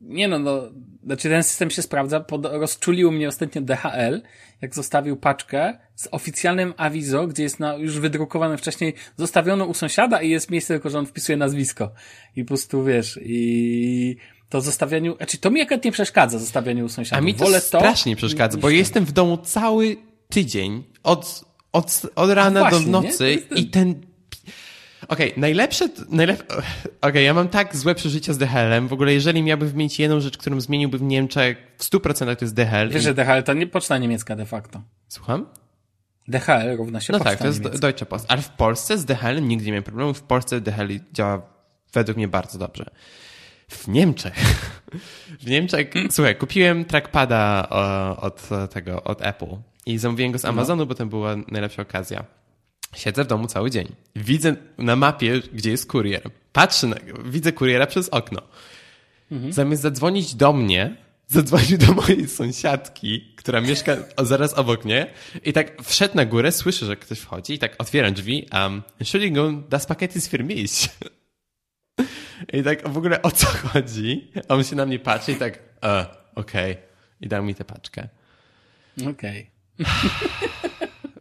[SPEAKER 1] nie no, no, znaczy ten system się sprawdza, pod, rozczulił mnie ostatnio DHL, jak zostawił paczkę z oficjalnym awizo, gdzie jest na, już wydrukowane wcześniej, zostawiono u sąsiada i jest miejsce tylko, że on wpisuje nazwisko. I po prostu wiesz, i to zostawianiu, znaczy to mi akurat nie przeszkadza, zostawianiu u sąsiada.
[SPEAKER 2] A mi to Wolę strasznie to, przeszkadza, bo jestem w domu cały tydzień, od, od, od rana właśnie, do nocy i ten Okej, okay, najlepsze, najlep... Okej, okay, ja mam tak złe przeżycia z DHL-em. W ogóle, jeżeli miałbym wymienić jedną rzecz, którą zmieniłbym w Niemczech w 100% to jest DHL.
[SPEAKER 1] Wiesz, i... że DHL to nie poczta niemiecka de facto.
[SPEAKER 2] Słucham?
[SPEAKER 1] DHL równa się
[SPEAKER 2] No
[SPEAKER 1] poczta
[SPEAKER 2] tak, to jest
[SPEAKER 1] niemiecka.
[SPEAKER 2] Deutsche Post. Ale w Polsce z DHL nigdy nie miałem problemu. W Polsce DHL działa według mnie bardzo dobrze. W Niemczech. W Niemczech, słuchaj, kupiłem trackpada o, od tego, od Apple i zamówiłem go z Amazonu, bo to była najlepsza okazja. Siedzę w domu cały dzień. Widzę na mapie, gdzie jest kurier. Patrzę, na, widzę kuriera przez okno. Zamiast zadzwonić do mnie, zadzwonił do mojej sąsiadki, która mieszka zaraz obok mnie i tak wszedł na górę, słyszę, że ktoś wchodzi i tak otwieram drzwi, um, Entschuldigung, das Paket ist für mich. I tak w ogóle o co chodzi? On się na mnie patrzy i tak, e, okej. Okay. I dał mi tę paczkę.
[SPEAKER 1] Okej.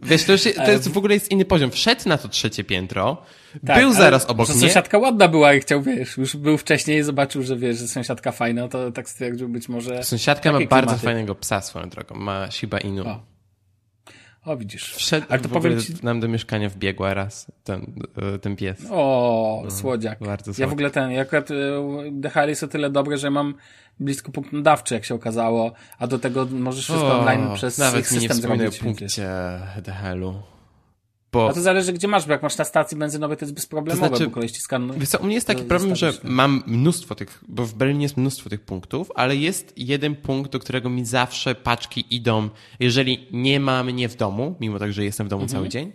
[SPEAKER 2] Wiesz, to, już, to jest, w ogóle jest inny poziom. Wszedł na to trzecie piętro, tak, był zaraz obok mnie.
[SPEAKER 1] Sąsiadka ładna była i chciał, wiesz, już był wcześniej i zobaczył, że wiesz, że sąsiadka fajna, to tak stwierdził być może...
[SPEAKER 2] Sąsiadka ma bardzo fajnego psa swoją drogą, ma Shiba Inu.
[SPEAKER 1] O, o widzisz.
[SPEAKER 2] Wszedł Ale to powiem ci... nam do mieszkania wbiegła raz ten, e, ten pies.
[SPEAKER 1] O, no, słodziak.
[SPEAKER 2] Bardzo słodki.
[SPEAKER 1] Ja w ogóle ten, ja akurat e, DHL jest o tyle dobre, że mam blisko punkt nadawczy, jak się okazało, a do tego możesz wszystko o, online przez
[SPEAKER 2] nawet
[SPEAKER 1] ich system
[SPEAKER 2] nie
[SPEAKER 1] zrobić.
[SPEAKER 2] o punkcie DHL-u.
[SPEAKER 1] Bo... A to zależy, gdzie masz, bo jak masz na stacji benzynowej, to jest bezproblemowe, to znaczy, bo kolej ci skanuje.
[SPEAKER 2] Wiesz co, u mnie jest taki problem, że mam mnóstwo tych, bo w Berlinie jest mnóstwo tych punktów, ale jest jeden punkt, do którego mi zawsze paczki idą, jeżeli nie ma mnie w domu, mimo tak, że jestem w domu mhm. cały dzień.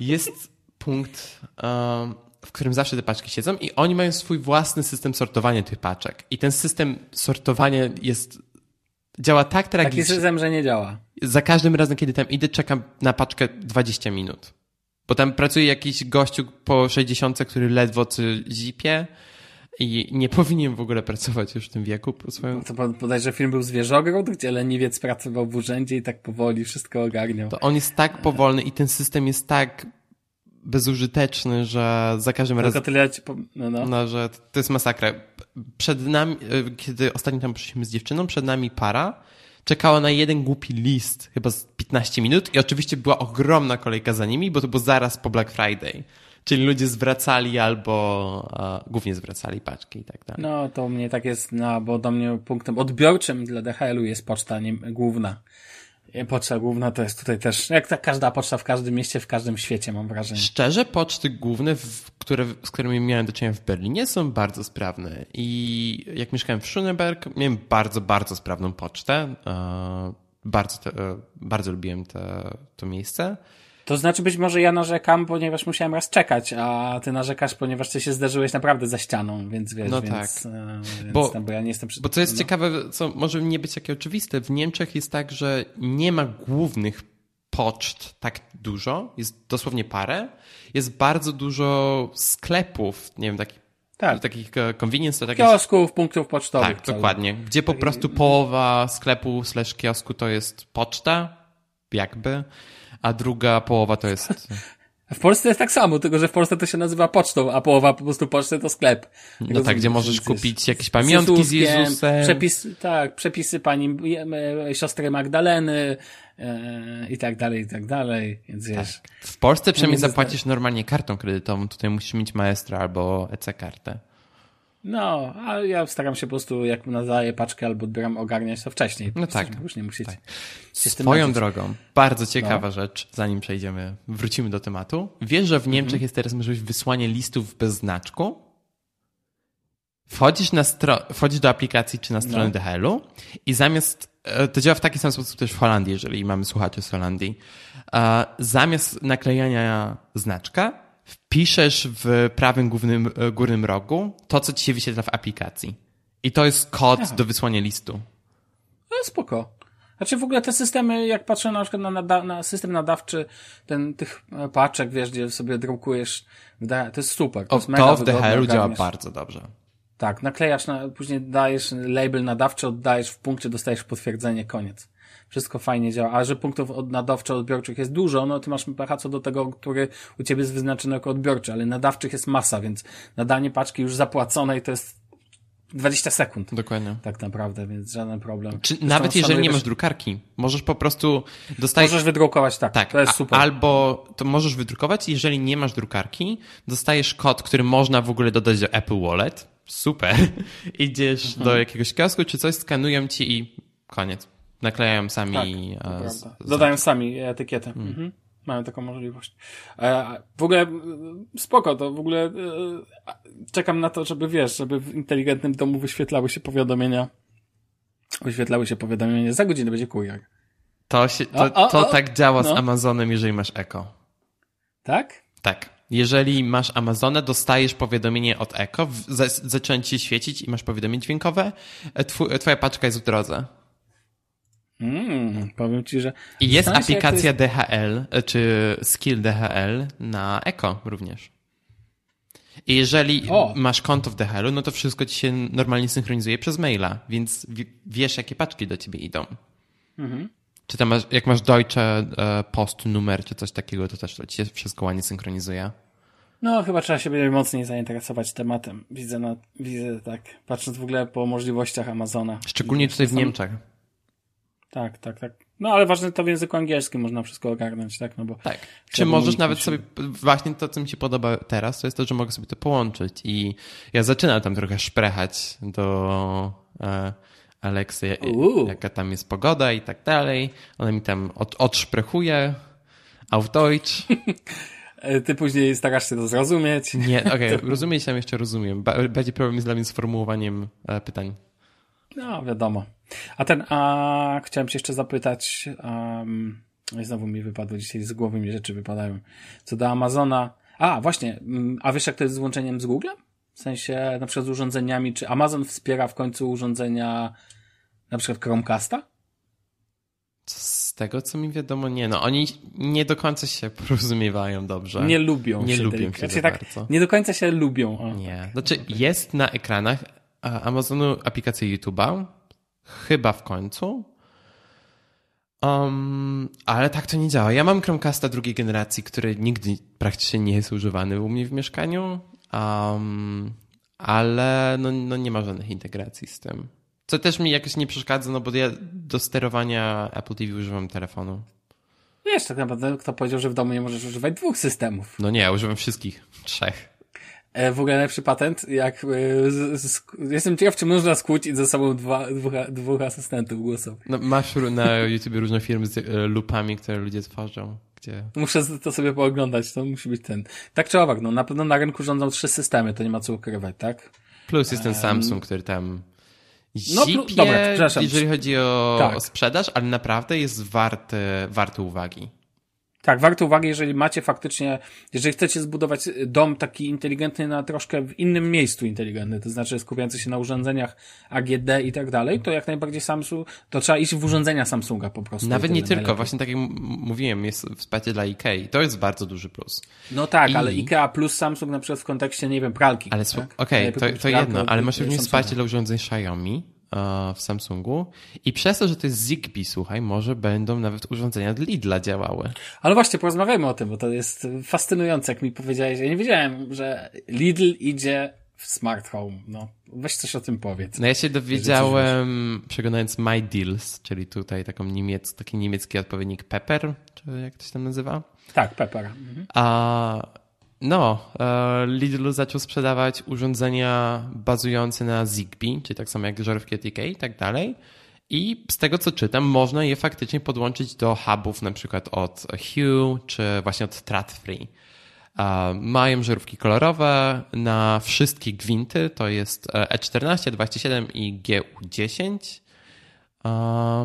[SPEAKER 2] Jest punkt, um, w którym zawsze te paczki siedzą i oni mają swój własny system sortowania tych paczek. I ten system sortowania jest działa tak tragicznie.
[SPEAKER 1] Taki system, że nie działa.
[SPEAKER 2] Za każdym razem, kiedy tam idę, czekam na paczkę 20 minut. Bo tam pracuje jakiś gościu po 60, który ledwo zipie i nie powinien w ogóle pracować już w tym wieku. Po swoją...
[SPEAKER 1] To podajże film był Zwierzogród, gdzie leniwiec pracował w urzędzie i tak powoli wszystko ogarniał.
[SPEAKER 2] To on jest tak powolny i ten system jest tak bezużyteczny, że za każdym
[SPEAKER 1] Tylko
[SPEAKER 2] razem...
[SPEAKER 1] tyle ci po... no, no.
[SPEAKER 2] no, że to jest masakra. Przed nami, e, kiedy ostatnio tam przyszliśmy z dziewczyną, przed nami para czekała na jeden głupi list, chyba z 15 minut i oczywiście była ogromna kolejka za nimi, bo to było zaraz po Black Friday. Czyli ludzie zwracali albo uh, głównie zwracali paczki i tak dalej.
[SPEAKER 1] No, to mnie tak jest, no, bo do mnie punktem odbiorczym dla DHL-u jest poczta nie, główna. Poczta główna to jest tutaj też, jak ta każda poczta w każdym mieście, w każdym świecie, mam wrażenie.
[SPEAKER 2] Szczerze, poczty główne, które, z którymi miałem do czynienia w Berlinie, są bardzo sprawne. I jak mieszkałem w Schöneberg, miałem bardzo, bardzo sprawną pocztę. Bardzo, te, bardzo lubiłem te, to miejsce.
[SPEAKER 1] To znaczy być może ja narzekam, ponieważ musiałem raz czekać, a ty narzekasz, ponieważ ty się zderzyłeś naprawdę za ścianą, więc wiesz,
[SPEAKER 2] no
[SPEAKER 1] więc,
[SPEAKER 2] tak.
[SPEAKER 1] E, więc bo, tam, bo ja nie jestem przy...
[SPEAKER 2] Bo co jest
[SPEAKER 1] no.
[SPEAKER 2] ciekawe, co może nie być takie oczywiste, w Niemczech jest tak, że nie ma głównych poczt tak dużo, jest dosłownie parę, jest bardzo dużo sklepów, nie wiem, takich tak. takich e, convenience takich...
[SPEAKER 1] Kiosków, punktów pocztowych.
[SPEAKER 2] Tak, dokładnie. Gdzie po prostu połowa sklepu slash kiosku to jest poczta, jakby, a druga połowa to jest...
[SPEAKER 1] W Polsce jest tak samo, tylko że w Polsce to się nazywa pocztą, a połowa po prostu poczty to sklep.
[SPEAKER 2] No tak, gdzie możesz kupić jakieś pamiątki z, z Jezusem.
[SPEAKER 1] Przepis, tak, przepisy pani e, siostry Magdaleny e, i tak dalej, i tak dalej, więc wiesz. Tak.
[SPEAKER 2] W Polsce przynajmniej zapłacisz normalnie kartą kredytową, tutaj musisz mieć Maestra albo EC-kartę.
[SPEAKER 1] No, ale ja staram się po prostu, jak nadaję paczkę albo odbieram, ogarniać to wcześniej.
[SPEAKER 2] No tak.
[SPEAKER 1] Już nie musieć tak.
[SPEAKER 2] Swoją drogą, bardzo ciekawa no. rzecz, zanim przejdziemy, wrócimy do tematu. Wiesz, że w Niemczech mhm. jest teraz możliwość wysłania listów bez znaczku? Wchodzisz, na stro- wchodzisz do aplikacji czy na stronę no. DHL-u i zamiast, e, to działa w taki sam sposób też w Holandii, jeżeli mamy słuchaczy z Holandii, zamiast naklejania znaczka, wpiszesz w prawym głównym, górnym rogu to, co ci się wyświetla w aplikacji. I to jest kod Aha. do wysłania listu.
[SPEAKER 1] No spoko. Znaczy w ogóle te systemy, jak patrzę na przykład na, nada na system nadawczy ten, tych e, paczek, wiesz, gdzie sobie drukujesz, to jest super. To,
[SPEAKER 2] o,
[SPEAKER 1] jest mega
[SPEAKER 2] to w DHL działa bardzo dobrze.
[SPEAKER 1] Tak, naklejasz, na, później dajesz label nadawczy, oddajesz w punkcie, dostajesz potwierdzenie, koniec wszystko fajnie działa. A że punktów od nadawczo-odbiorczych jest dużo, no ty masz pecha co do tego, który u ciebie jest wyznaczony jako odbiorczy, ale nadawczych jest masa, więc nadanie paczki już zapłaconej to jest 20 sekund.
[SPEAKER 2] Dokładnie.
[SPEAKER 1] Tak naprawdę, więc żaden problem.
[SPEAKER 2] Czy nawet jeżeli nie masz drukarki, możesz po prostu dostać.
[SPEAKER 1] Możesz wydrukować, tak. tak to jest super.
[SPEAKER 2] Albo to możesz wydrukować, jeżeli nie masz drukarki, dostajesz kod, który można w ogóle dodać do Apple Wallet. Super. Idziesz mhm. do jakiegoś kiosku czy coś, skanują ci i koniec Naklejają sami.
[SPEAKER 1] Tak, z, Dodają sami etykietę. Hmm. Mhm. Mają taką możliwość. W ogóle spoko, to w ogóle czekam na to, żeby wiesz, żeby w inteligentnym domu wyświetlały się powiadomienia wyświetlały się powiadomienia, za godzinę będzie kurier.
[SPEAKER 2] To, się, to, o, o, to o. tak działa no. z Amazonem, jeżeli masz Eko.
[SPEAKER 1] Tak?
[SPEAKER 2] Tak. Jeżeli masz Amazonę, dostajesz powiadomienie od Eko, zaczyna ci świecić i masz powiadomienie dźwiękowe, e, twoja paczka jest w drodze.
[SPEAKER 1] Mm, powiem ci, że.
[SPEAKER 2] I jest aplikacja jest... DHL, e, czy skill DHL na Eko również. I jeżeli o. masz konto w DHL-u, no to wszystko ci się normalnie synchronizuje przez maila, więc wiesz, jakie paczki do ciebie idą. Mhm. Czy tam masz, jak masz Deutsche e, Post numer, czy coś takiego, to też to ci się wszystko ładnie synchronizuje.
[SPEAKER 1] No, chyba trzeba się będzie mocniej zainteresować tematem. Widzę, na, widzę tak, patrząc w ogóle po możliwościach Amazona.
[SPEAKER 2] Szczególnie tutaj w Niemczech.
[SPEAKER 1] Tak, tak, tak. No ale ważne to w języku angielskim można wszystko ogarnąć, tak? No bo
[SPEAKER 2] tak. Czy możesz nawet sobie, właśnie to, co mi się podoba teraz, to jest to, że mogę sobie to połączyć i ja zaczynam tam trochę szprechać do e, Aleksy, jaka tam jest pogoda i tak dalej. Ona mi tam od, odszprechuje auf Deutsch.
[SPEAKER 1] E, ty później starasz się to zrozumieć.
[SPEAKER 2] Nie, okej, okay, rozumieć tam jeszcze rozumiem. Będzie problem jest dla mnie z formułowaniem e, pytań.
[SPEAKER 1] No, wiadomo. A ten, a chciałem się jeszcze zapytać, um, znowu mi wypadło dzisiaj z głowy mi rzeczy wypadają. Co do Amazona. A, właśnie, mm, a wiesz jak to jest z łączeniem z Googlem? W sensie na przykład z urządzeniami, czy Amazon wspiera w końcu urządzenia na przykład Chromecasta?
[SPEAKER 2] Z tego, co mi wiadomo, nie. No, oni nie do końca się porozumiewają dobrze.
[SPEAKER 1] Nie lubią
[SPEAKER 2] nie
[SPEAKER 1] się.
[SPEAKER 2] Lubią się znaczy, tak, bardzo.
[SPEAKER 1] Nie do końca się lubią. O.
[SPEAKER 2] Nie. Znaczy, jest na ekranach Amazonu aplikacja YouTube'a, chyba w końcu. Um, ale tak to nie działa. Ja mam Chromecasta drugiej generacji, który nigdy praktycznie nie jest używany u mnie w mieszkaniu, um, ale no, no nie ma żadnych integracji z tym. Co też mi jakoś nie przeszkadza, no bo ja do sterowania Apple TV używam telefonu.
[SPEAKER 1] Wiesz, tak naprawdę kto powiedział, że w domu nie możesz używać dwóch systemów?
[SPEAKER 2] No nie, ja używam wszystkich. Trzech.
[SPEAKER 1] E, w ogóle najlepszy patent, jak e, z, z, jestem ciekaw, czy można skłócić ze sobą dwa, dwóch, dwóch asystentów głosowych.
[SPEAKER 2] No, masz na YouTube różne firmy z e, lupami, które ludzie tworzą. Gdzie...
[SPEAKER 1] Muszę to sobie pooglądać, to musi być ten. Tak czy owak, no na pewno na rynku rządzą trzy systemy, to nie ma co ukrywać, tak?
[SPEAKER 2] Plus jest ten um, Samsung, który tam no, zipie, dobra, jeżeli chodzi o, tak. sprzedaż, ale naprawdę jest warty, warty uwagi.
[SPEAKER 1] Tak, warto uwagi, jeżeli macie faktycznie, jeżeli chcecie zbudować dom taki inteligentny na troszkę w innym miejscu inteligentny, to znaczy skupiający się na urządzeniach AGD i tak dalej, to jak najbardziej Samsung, to trzeba iść w urządzenia Samsunga po prostu.
[SPEAKER 2] Nawet nie tylko, najlepiej. właśnie tak jak mówiłem, jest wsparcie dla IKEA to jest bardzo duży plus.
[SPEAKER 1] No tak, I... ale IKEA plus Samsung na przykład w kontekście, nie wiem, pralki.
[SPEAKER 2] Ale
[SPEAKER 1] tak?
[SPEAKER 2] okej, okay, to, to jedno, ale masz również wsparcie dla urządzeń Xiaomi, w Samsungu i przez to, że to jest Zigbee, słuchaj, może będą nawet urządzenia od Lidla działały.
[SPEAKER 1] Ale właśnie, porozmawiajmy o tym, bo to jest fascynujące, jak mi powiedziałeś. Ja nie wiedziałem, że Lidl idzie w smart home. No, weź coś o tym powiedz.
[SPEAKER 2] No ja się dowiedziałem przeglądając My Deals, czyli tutaj taką niemiec, taki niemiecki odpowiednik Pepper, czy jak to się tam nazywa?
[SPEAKER 1] Tak, Pepper. Mhm.
[SPEAKER 2] A no, e, Lidl zaczął sprzedawać urządzenia bazujące na Zigbee, czyli tak samo jak żarówki TK i tak dalej. I z tego co czytam, można je faktycznie podłączyć do hubów na przykład od Hue czy właśnie od Tradfree. E, mają żarówki kolorowe na wszystkie gwinty, to jest E14, 27 i GU10.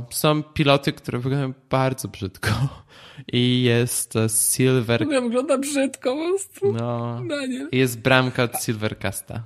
[SPEAKER 2] Są piloty, które wyglądają bardzo brzydko. I jest Silver.
[SPEAKER 1] To wygląda brzydko po prostu.
[SPEAKER 2] No. Jest bramka od Silvercasta.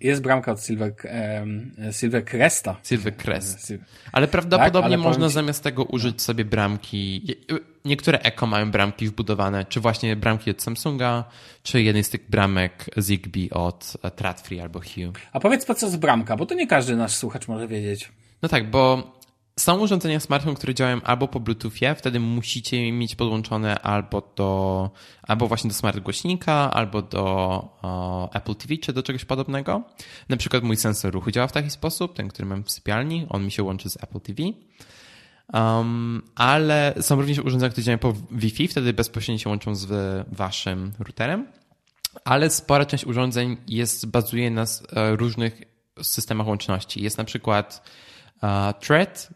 [SPEAKER 1] Jest bramka od Silver, um, Silver Cresta.
[SPEAKER 2] Silver Crest. Ale prawdopodobnie tak, ale można ci... zamiast tego użyć sobie bramki. Niektóre Eko mają bramki wbudowane, czy właśnie bramki od Samsunga, czy jednej z tych bramek Zigbee od Tradfree albo Hue.
[SPEAKER 1] A powiedz po co jest bramka, bo to nie każdy nasz słuchacz może wiedzieć.
[SPEAKER 2] No tak, bo są urządzenia smart home, które działają albo po Bluetoothie, wtedy musicie mieć podłączone albo do, albo właśnie do smart głośnika, albo do o, Apple TV, czy do czegoś podobnego. Na przykład mój sensor ruchu działa w taki sposób, ten, który mam w sypialni, on mi się łączy z Apple TV. Um, ale są również urządzenia, które działają po Wi-Fi, wtedy bezpośrednio się łączą z waszym routerem. Ale spora część urządzeń jest, bazuje na e, różnych systemach łączności. Jest na przykład Thread,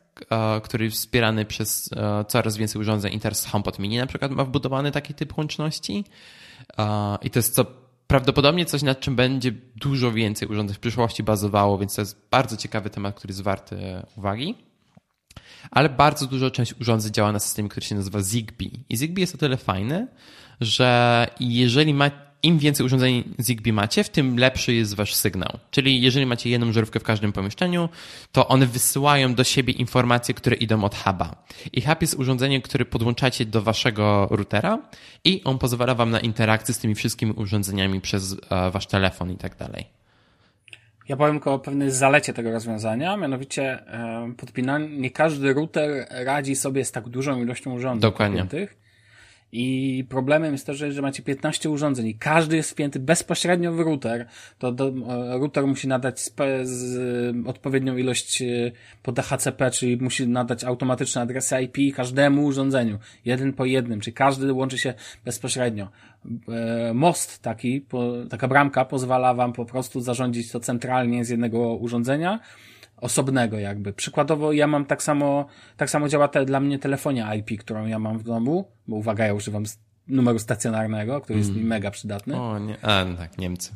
[SPEAKER 2] który wspierany przez coraz więcej urządzeń Interes HomePod Mini na przykład ma wbudowany taki typ łączności. I to jest co prawdopodobnie coś, nad czym będzie dużo więcej urządzeń w przyszłości bazowało, więc to jest bardzo ciekawy temat, który jest warty uwagi. Ale bardzo dużo część urządzeń działa na systemie, który się nazywa Zigbee. I Zigbee jest o tyle fajny, że jeżeli ma, im więcej urządzeń Zigbee macie, w tym lepszy jest wasz sygnał. Czyli jeżeli macie jedną żarówkę w każdym pomieszczeniu, to one wysyłają do siebie informacje, które idą od huba. I hub jest urządzeniem, które podłączacie do waszego routera i on pozwala wam na interakcję z tymi wszystkimi urządzeniami przez e, wasz telefon i tak dalej.
[SPEAKER 1] Ja powiem tylko o pewnej zalecie tego rozwiązania, mianowicie podpinanie, nie każdy router radzi sobie z tak dużą ilością urządzeń
[SPEAKER 2] Dokładnie.
[SPEAKER 1] podpiętych. I problemem jest to, że, że macie 15 urządzeń i każdy jest wpięty bezpośrednio w router, to do, e, router musi nadać spe, z, odpowiednią ilość e, po DHCP, czyli musi nadać automatyczne adresy IP każdemu urządzeniu, jeden po jednym, czyli każdy łączy się bezpośrednio. E, most taki, po, taka bramka pozwala wam po prostu zarządzić to centralnie z jednego urządzenia, osobnego jakby. Przykładowo ja mam tak samo, tak samo działa te, dla mnie telefonia IP, którą ja mam w domu, bo uwaga, ja używam numeru stacjonarnego, który jest mm. mi mega przydatny.
[SPEAKER 2] O, nie, a, no tak, Niemcy.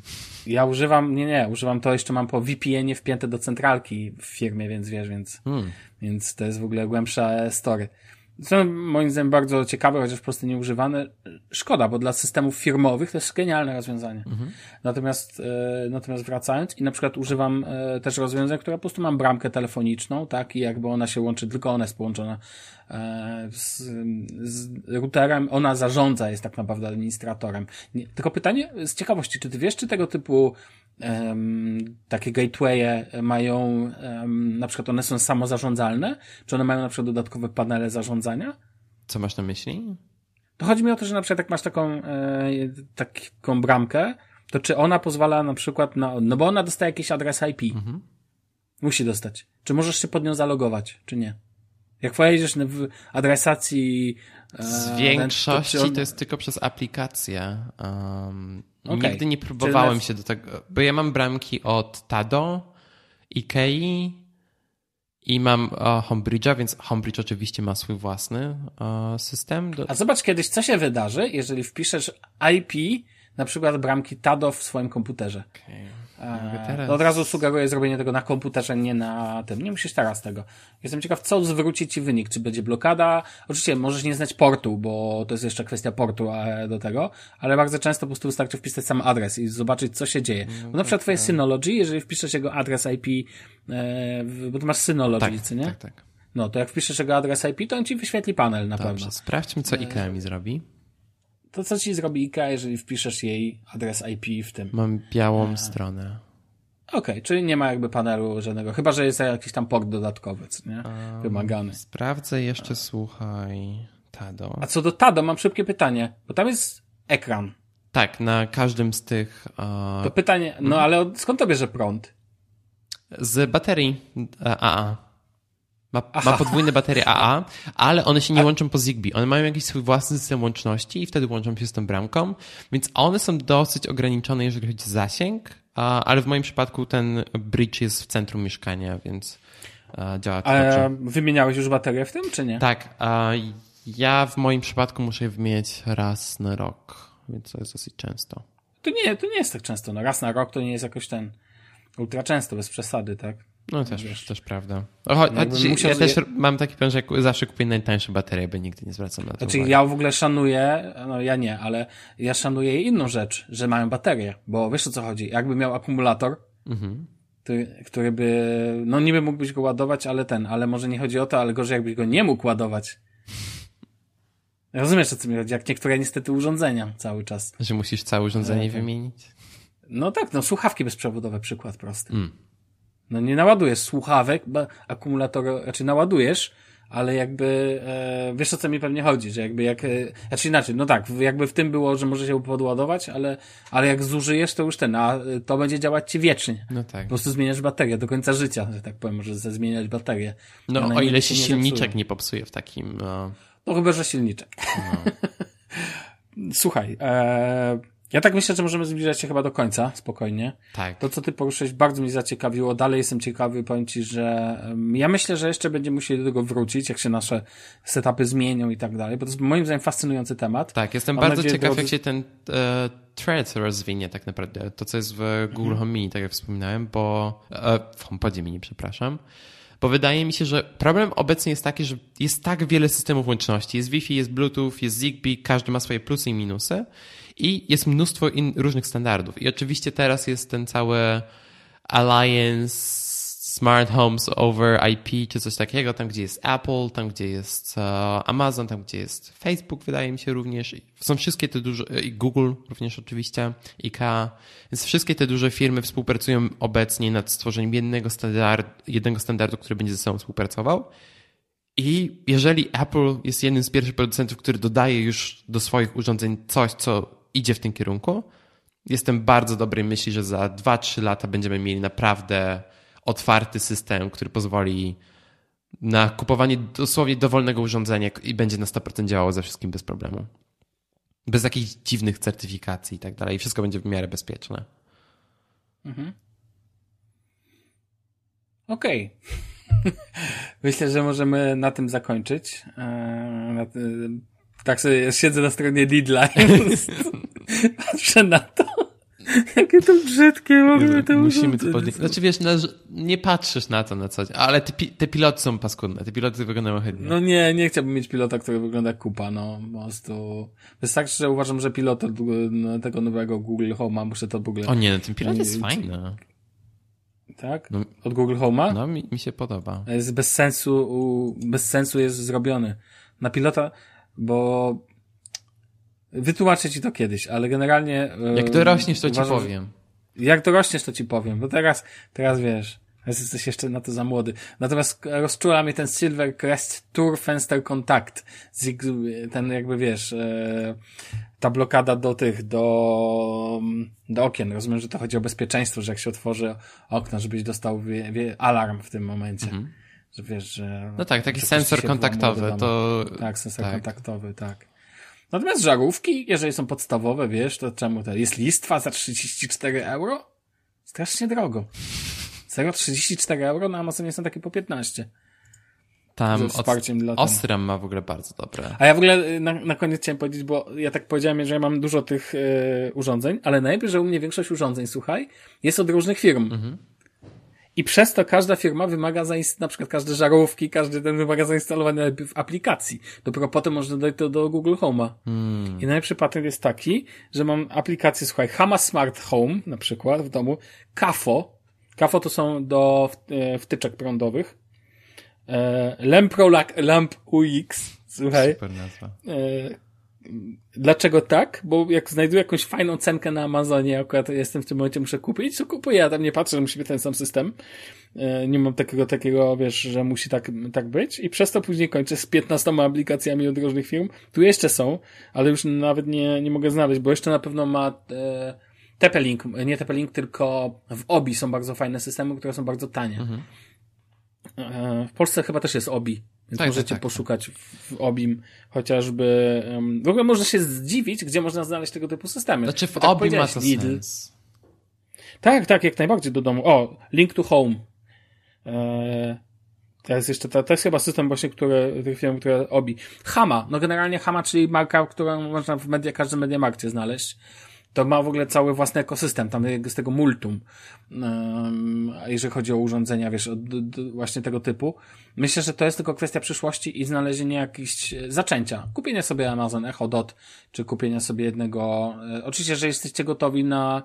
[SPEAKER 1] Ja używam, nie, nie, używam to jeszcze mam po VPN-ie wpięte do centralki w firmie, więc wiesz, więc, mm. więc to jest w ogóle głębsza story. Są moim zdaniem bardzo ciekawe, chociaż po prostu nieużywane. Szkoda, bo dla systemów firmowych to jest genialne rozwiązanie. Mhm. Natomiast, e, natomiast wracając i na przykład używam e, też rozwiązań, które po prostu mam bramkę telefoniczną, tak, i jakby ona się łączy, tylko ona jest połączona e, z, z routerem, ona zarządza, jest tak naprawdę administratorem. Nie, tylko pytanie z ciekawości, czy ty wiesz, czy tego typu um, takie gatewaye mają, um, na przykład one są samozarządzalne? Czy one mają na przykład dodatkowe panele zarządzania?
[SPEAKER 2] Co masz na myśli?
[SPEAKER 1] To chodzi mi o to, że na przykład jak masz taką, e, taką bramkę, to czy ona pozwala na przykład na, no bo ona dostaje jakiś adres IP. Mhm. Musi dostać. Czy możesz się pod nią zalogować, czy nie? Jak pojedziesz w adresacji...
[SPEAKER 2] E, Z większości to, on... to, jest tylko przez aplikację. Um, Okay. Nigdy nie próbowałem się do tego, bo ja mam bramki od Tado, Ikei i mam Homebridge'a, więc Homebridge oczywiście ma swój własny system.
[SPEAKER 1] Do... A zobacz kiedyś, co się wydarzy, jeżeli wpiszesz IP, na przykład bramki Tado w swoim komputerze. Okay. E, teraz... Od razu sugeruję zrobienie tego na komputerze, nie na tym. Nie musisz teraz tego. Jestem ciekaw, co zwróci ci wynik. Czy będzie blokada? Oczywiście możesz nie znać portu, bo to jest jeszcze kwestia portu e, do tego, ale bardzo często po prostu wystarczy wpisać sam adres i zobaczyć, co się dzieje. No, bo na przykład twoje tak. Synology, jeżeli wpiszesz jego adres IP, e, bo ty masz Synology, tak, nie? Tak, tak. No, to jak wpiszesz jego adres IP, to on ci wyświetli panel na Dobrze, pewno.
[SPEAKER 2] Sprawdźmy, co IKEA mi zrobi
[SPEAKER 1] to co ci zrobi IKEA, jeżeli wpiszesz jej adres IP w tym?
[SPEAKER 2] Mam białą A. stronę.
[SPEAKER 1] Okej, okay, czyli nie ma jakby panelu żadnego, chyba że jest jakiś tam port dodatkowy, nie? Um, Wymagany.
[SPEAKER 2] Sprawdzę jeszcze, A. słuchaj, Tado.
[SPEAKER 1] A co do Tado, mam szybkie pytanie, bo tam jest ekran.
[SPEAKER 2] Tak, na każdym z tych...
[SPEAKER 1] Uh... To pytanie, no mhm. ale skąd to bierze prąd?
[SPEAKER 2] Z baterii AA. Ma, ma podwójne baterie AA, ale one się nie łączą po Zigbee. One mają jakiś swój własny system łączności i wtedy łączą się z tą bramką, więc one są dosyć ograniczone, jeżeli chodzi o zasięg, ale w moim przypadku ten bridge jest w centrum mieszkania, więc działa to
[SPEAKER 1] dobrze. Wymieniałeś już baterię w tym, czy nie?
[SPEAKER 2] Tak. Ja w moim przypadku muszę je wymieniać raz na rok, więc to jest dosyć często.
[SPEAKER 1] To nie, to nie jest tak często. No raz na rok to nie jest jakoś ten ultra często, bez przesady, tak?
[SPEAKER 2] No też, wiesz. też prawda. Cho, no, ja też mam taki plan, że zawsze kupię najtańsze baterie, bo nigdy nie zwracam na to
[SPEAKER 1] Znaczy uwagi. ja w ogóle szanuję, no ja nie, ale ja szanuję inną rzecz, że mają baterie, bo wiesz o co chodzi, jakby miał akumulator, mhm. który, który by, no niby mógłbyś go ładować, ale ten, ale może nie chodzi o to, ale gorzej jakbyś go nie mógł ładować. Rozumiesz o co mi chodzi, jak niektóre niestety urządzenia cały czas.
[SPEAKER 2] Że musisz całe urządzenie e, wymienić?
[SPEAKER 1] No tak, no słuchawki bezprzewodowe, przykład prosty. Mm. No nie naładujesz słuchawek, bo akumulator, znaczy naładujesz, ale jakby, e, wiesz o co mi pewnie chodzi, że jakby jak, e, znaczy inaczej, no tak, jakby w tym było, że może się podładować, ale, ale jak zużyjesz, to już ten, a to będzie działać ci wiecznie. No tak. Po prostu zmieniasz baterię do końca życia, że tak powiem, możesz zmieniać baterię.
[SPEAKER 2] No o ile się silniczek nie popsuje w takim,
[SPEAKER 1] no... No chyba, że silniczek. No. Słuchaj, e, Ja tak myślę, że możemy zbliżać się chyba do końca, spokojnie.
[SPEAKER 2] Tak.
[SPEAKER 1] To, co ty poruszyłeś, bardzo mnie zaciekawiło. Dalej jestem ciekawy, powiem ci, że ja myślę, że jeszcze będziemy musieli do tego wrócić, jak się nasze setupy zmienią i tak dalej, bo to jest moim zdaniem fascynujący temat.
[SPEAKER 2] Tak, jestem Mam bardzo nadzieję, ciekaw, drodzy... jak się ten e, thread rozwinie tak naprawdę. To, co jest w Google mhm. Home Mini, tak jak wspominałem, bo e, w HomePodzie Mini, przepraszam bo wydaje mi się, że problem obecnie jest taki, że jest tak wiele systemów łączności. Jest Wi-Fi, jest Bluetooth, jest Zigbee, każdy ma swoje plusy i minusy i jest mnóstwo in, różnych standardów. I oczywiście teraz jest ten cały Alliance Smart Homes over IP czy coś takiego, tam gdzie jest Apple, tam gdzie jest e, Amazon, tam gdzie jest Facebook, wydaje mi się również. Są wszystkie te duże, i Google również oczywiście, IKEA, więc wszystkie te duże firmy współpracują obecnie nad stworzeniem jednego, standard, jednego standardu, który będzie ze sobą współpracował. I jeżeli Apple jest jednym z pierwszych producentów, który dodaje już do swoich urządzeń coś, co idzie w tym kierunku, jestem bardzo dobrej myśli, że za 2-3 lata będziemy mieli naprawdę otwarty system, który pozwoli na kupowanie dosłownie dowolnego urządzenia i będzie na 100% działało ze wszystkim bez problemu. Bez jakichś dziwnych certyfikacji i tak dalej. I wszystko będzie w miarę bezpieczne. Mhm.
[SPEAKER 1] Okej. Okay. Myślę, że możemy na tym zakończyć. Tak sobie siedzę na stronie Lidla. Patrzę na to. Jakie to brzydkie w ogóle te
[SPEAKER 2] Musimy to podnieść. Znaczy wiesz, no, nie patrzysz na to na co dzień, ale te, te piloty są paskudne, te piloty wyglądają ohydnie.
[SPEAKER 1] No nie, nie chciałbym mieć pilota, który wygląda jak kupa, no po prostu. Wystarczy, że uważam, że pilot od no, tego nowego Google Home'a, muszę to w ogóle...
[SPEAKER 2] O nie, no ten pilot jest fajny.
[SPEAKER 1] Tak? No, od Google Home'a?
[SPEAKER 2] No, mi, mi się podoba.
[SPEAKER 1] Jest bez sensu, bez sensu jest zrobiony. Na pilota, bo Wytłumaczę ci to kiedyś, ale generalnie...
[SPEAKER 2] Jak dorośniesz, to uważam, ci powiem.
[SPEAKER 1] Jak dorośniesz, to ci powiem, bo teraz, teraz wiesz, jesteś jeszcze na to za młody. Natomiast rozczula mnie ten Silver Crest Tour Fenster Contact. Ten jakby wiesz, e, ta blokada do tych, do, do okien. Rozumiem, że to chodzi o bezpieczeństwo, że jak się otworzy okno, żebyś dostał wie, wie, alarm w tym momencie. Mhm. Że wiesz, że...
[SPEAKER 2] No tak, taki sensor kontaktowy, to...
[SPEAKER 1] Tak, sensor tak. kontaktowy, tak. Natomiast żarówki, jeżeli są podstawowe, wiesz, to czemu to jest listwa za 34 euro? Strasznie drogo. 0,34 euro na Amazonie są takie po 15.
[SPEAKER 2] Tam wsparciem dla Ostram ma w ogóle bardzo dobre.
[SPEAKER 1] A ja w ogóle y, na, na koniec chciałem powiedzieć, bo ja tak powiedziałem, że ja mam dużo tych y, urządzeń, ale najlepiej, że u mnie większość urządzeń, słuchaj, jest od różnych firm. Mhm. I przez to każda firma wymaga zainstalowania, na przykład każde żarówki, każdy ten wymaga zainstalowania w aplikacji. Dopiero potem można dojść do, do Google Home'a. Hmm. I najlepszy patent jest taki, że mam aplikację, słuchaj, Hama Smart Home na przykład w domu, Kafo. Kafo to są do e, wtyczek prądowych. E, Lempro Lamp UX, słuchaj. Super nazwa. E, Dlaczego tak? Bo jak znajduję jakąś fajną cenkę na Amazonie, akurat jestem w tym momencie, muszę kupić, to kupuję, ja tam nie patrzę, że musi być ten sam system. E, nie mam takiego, takiego, wiesz, że musi tak, tak być. I przez to później kończę z 15 aplikacjami od różnych firm. Tu jeszcze są, ale już nawet nie, nie mogę znaleźć, bo jeszcze na pewno ma e, TP-Link, nie TP-Link, tylko w OBI są bardzo fajne systemy, które są bardzo tanie. Mhm. E, w Polsce chyba też jest OBI. Więc tak, możecie tak, tak. poszukać w OBIM chociażby. Um, w ogóle można się zdziwić, gdzie można znaleźć tego typu systemy.
[SPEAKER 2] Znaczy w tak OBIM ma to Lidl. sens.
[SPEAKER 1] Tak, tak, jak najbardziej do domu. O, Link to Home. Eee, to jest jeszcze, to, to jest chyba system właśnie, który, tych firm, które OBI. Hama, no generalnie Hama, czyli marka, którą można w media, każdym Mediamarkcie znaleźć to ma w ogóle cały własny ekosystem, tam z tego multum, um, jeżeli chodzi o urządzenia, wiesz, właśnie tego typu. Myślę, że to jest tylko kwestia przyszłości i znalezienie jakichś zaczęcia. Kupienie sobie Amazon Echo Dot, czy kupienie sobie jednego, e, oczywiście, że jesteście gotowi na,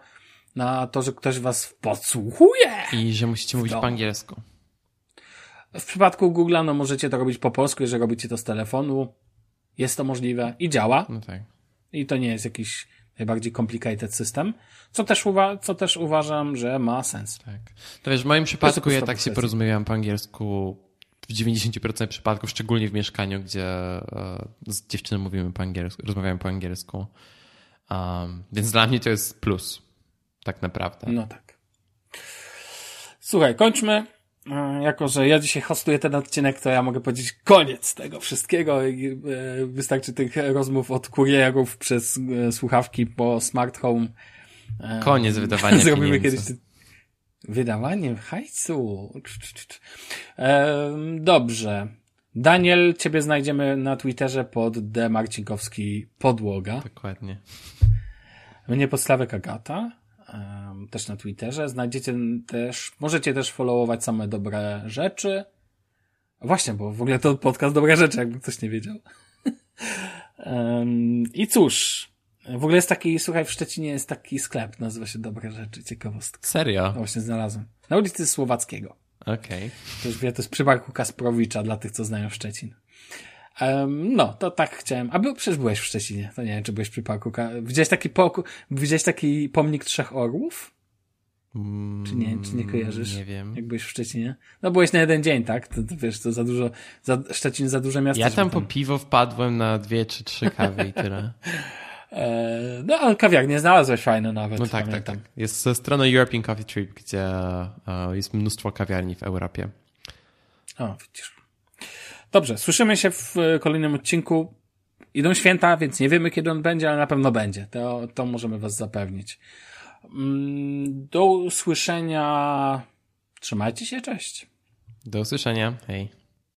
[SPEAKER 1] na to, że ktoś was podsłuchuje.
[SPEAKER 2] I że musicie mówić po angielsku.
[SPEAKER 1] W przypadku Google'a, no możecie to robić po polsku, jeżeli robicie to z telefonu. Jest to możliwe i działa.
[SPEAKER 2] No tak.
[SPEAKER 1] I to nie jest jakiś najbardziej complicated system, co też, uwa co też uważam, że ma sens.
[SPEAKER 2] Tak. To wiesz, w moim przypadku ja tak się porozumiewałem po angielsku w 90% przypadków, szczególnie w mieszkaniu, gdzie e, z dziewczyną mówimy po angielsku, rozmawiamy po angielsku. Um, więc dla mnie to jest plus. Tak naprawdę.
[SPEAKER 1] No tak. Słuchaj, kończmy. Jako, że ja dzisiaj hostuję ten odcinek, to ja mogę powiedzieć koniec tego wszystkiego. E, wystarczy tych rozmów od kurierów przez e, słuchawki po smart home.
[SPEAKER 2] E, koniec wydawania Zrobimy pieniędzy. kiedyś
[SPEAKER 1] wydawanie hajsu. Dobrze. Daniel, ciebie znajdziemy na Twitterze pod D. Marcinkowski Podłoga.
[SPEAKER 2] Dokładnie.
[SPEAKER 1] Mnie podstawek Agata też na Twitterze. Znajdziecie też, możecie też followować same dobre rzeczy. Właśnie, bo w ogóle to podcast Dobre Rzeczy, jakby ktoś nie wiedział. I cóż, w ogóle jest taki, słuchaj, w Szczecinie jest taki sklep, nazywa się Dobre Rzeczy, ciekawostka.
[SPEAKER 2] Serio?
[SPEAKER 1] No właśnie znalazłem. Na ulicy Słowackiego.
[SPEAKER 2] Okej. Okay.
[SPEAKER 1] To wie, to jest przy Kasprowicza dla tych, co znają Szczecin. Um, no, to tak chciałem. A był, przecież byłeś w Szczecinie. To nie wiem, czy byłeś przy parku. Widziałeś taki, poku, widziałeś taki pomnik trzech orłów? Czy nie, czy nie kojarzysz?
[SPEAKER 2] Nie wiem.
[SPEAKER 1] Jak byłeś w Szczecinie? No byłeś na jeden dzień, tak? To, to wiesz, to za dużo, za, Szczecin za duże miasto.
[SPEAKER 2] Ja tam po piwo wpadłem na dwie czy trzy kawy i tyle.
[SPEAKER 1] E, no, ale kawiarnie znalazłeś fajne nawet.
[SPEAKER 2] No tak, tak, tak. Jest ze strony European Coffee Trip, gdzie e, jest mnóstwo kawiarni w Europie.
[SPEAKER 1] O, widzisz. Dobrze, słyszymy się w kolejnym odcinku. Idą święta, więc nie wiemy kiedy on będzie, ale na pewno będzie. To, to możemy was zapewnić. Mm, do usłyszenia. Trzymajcie się, cześć.
[SPEAKER 2] Do usłyszenia. Hej.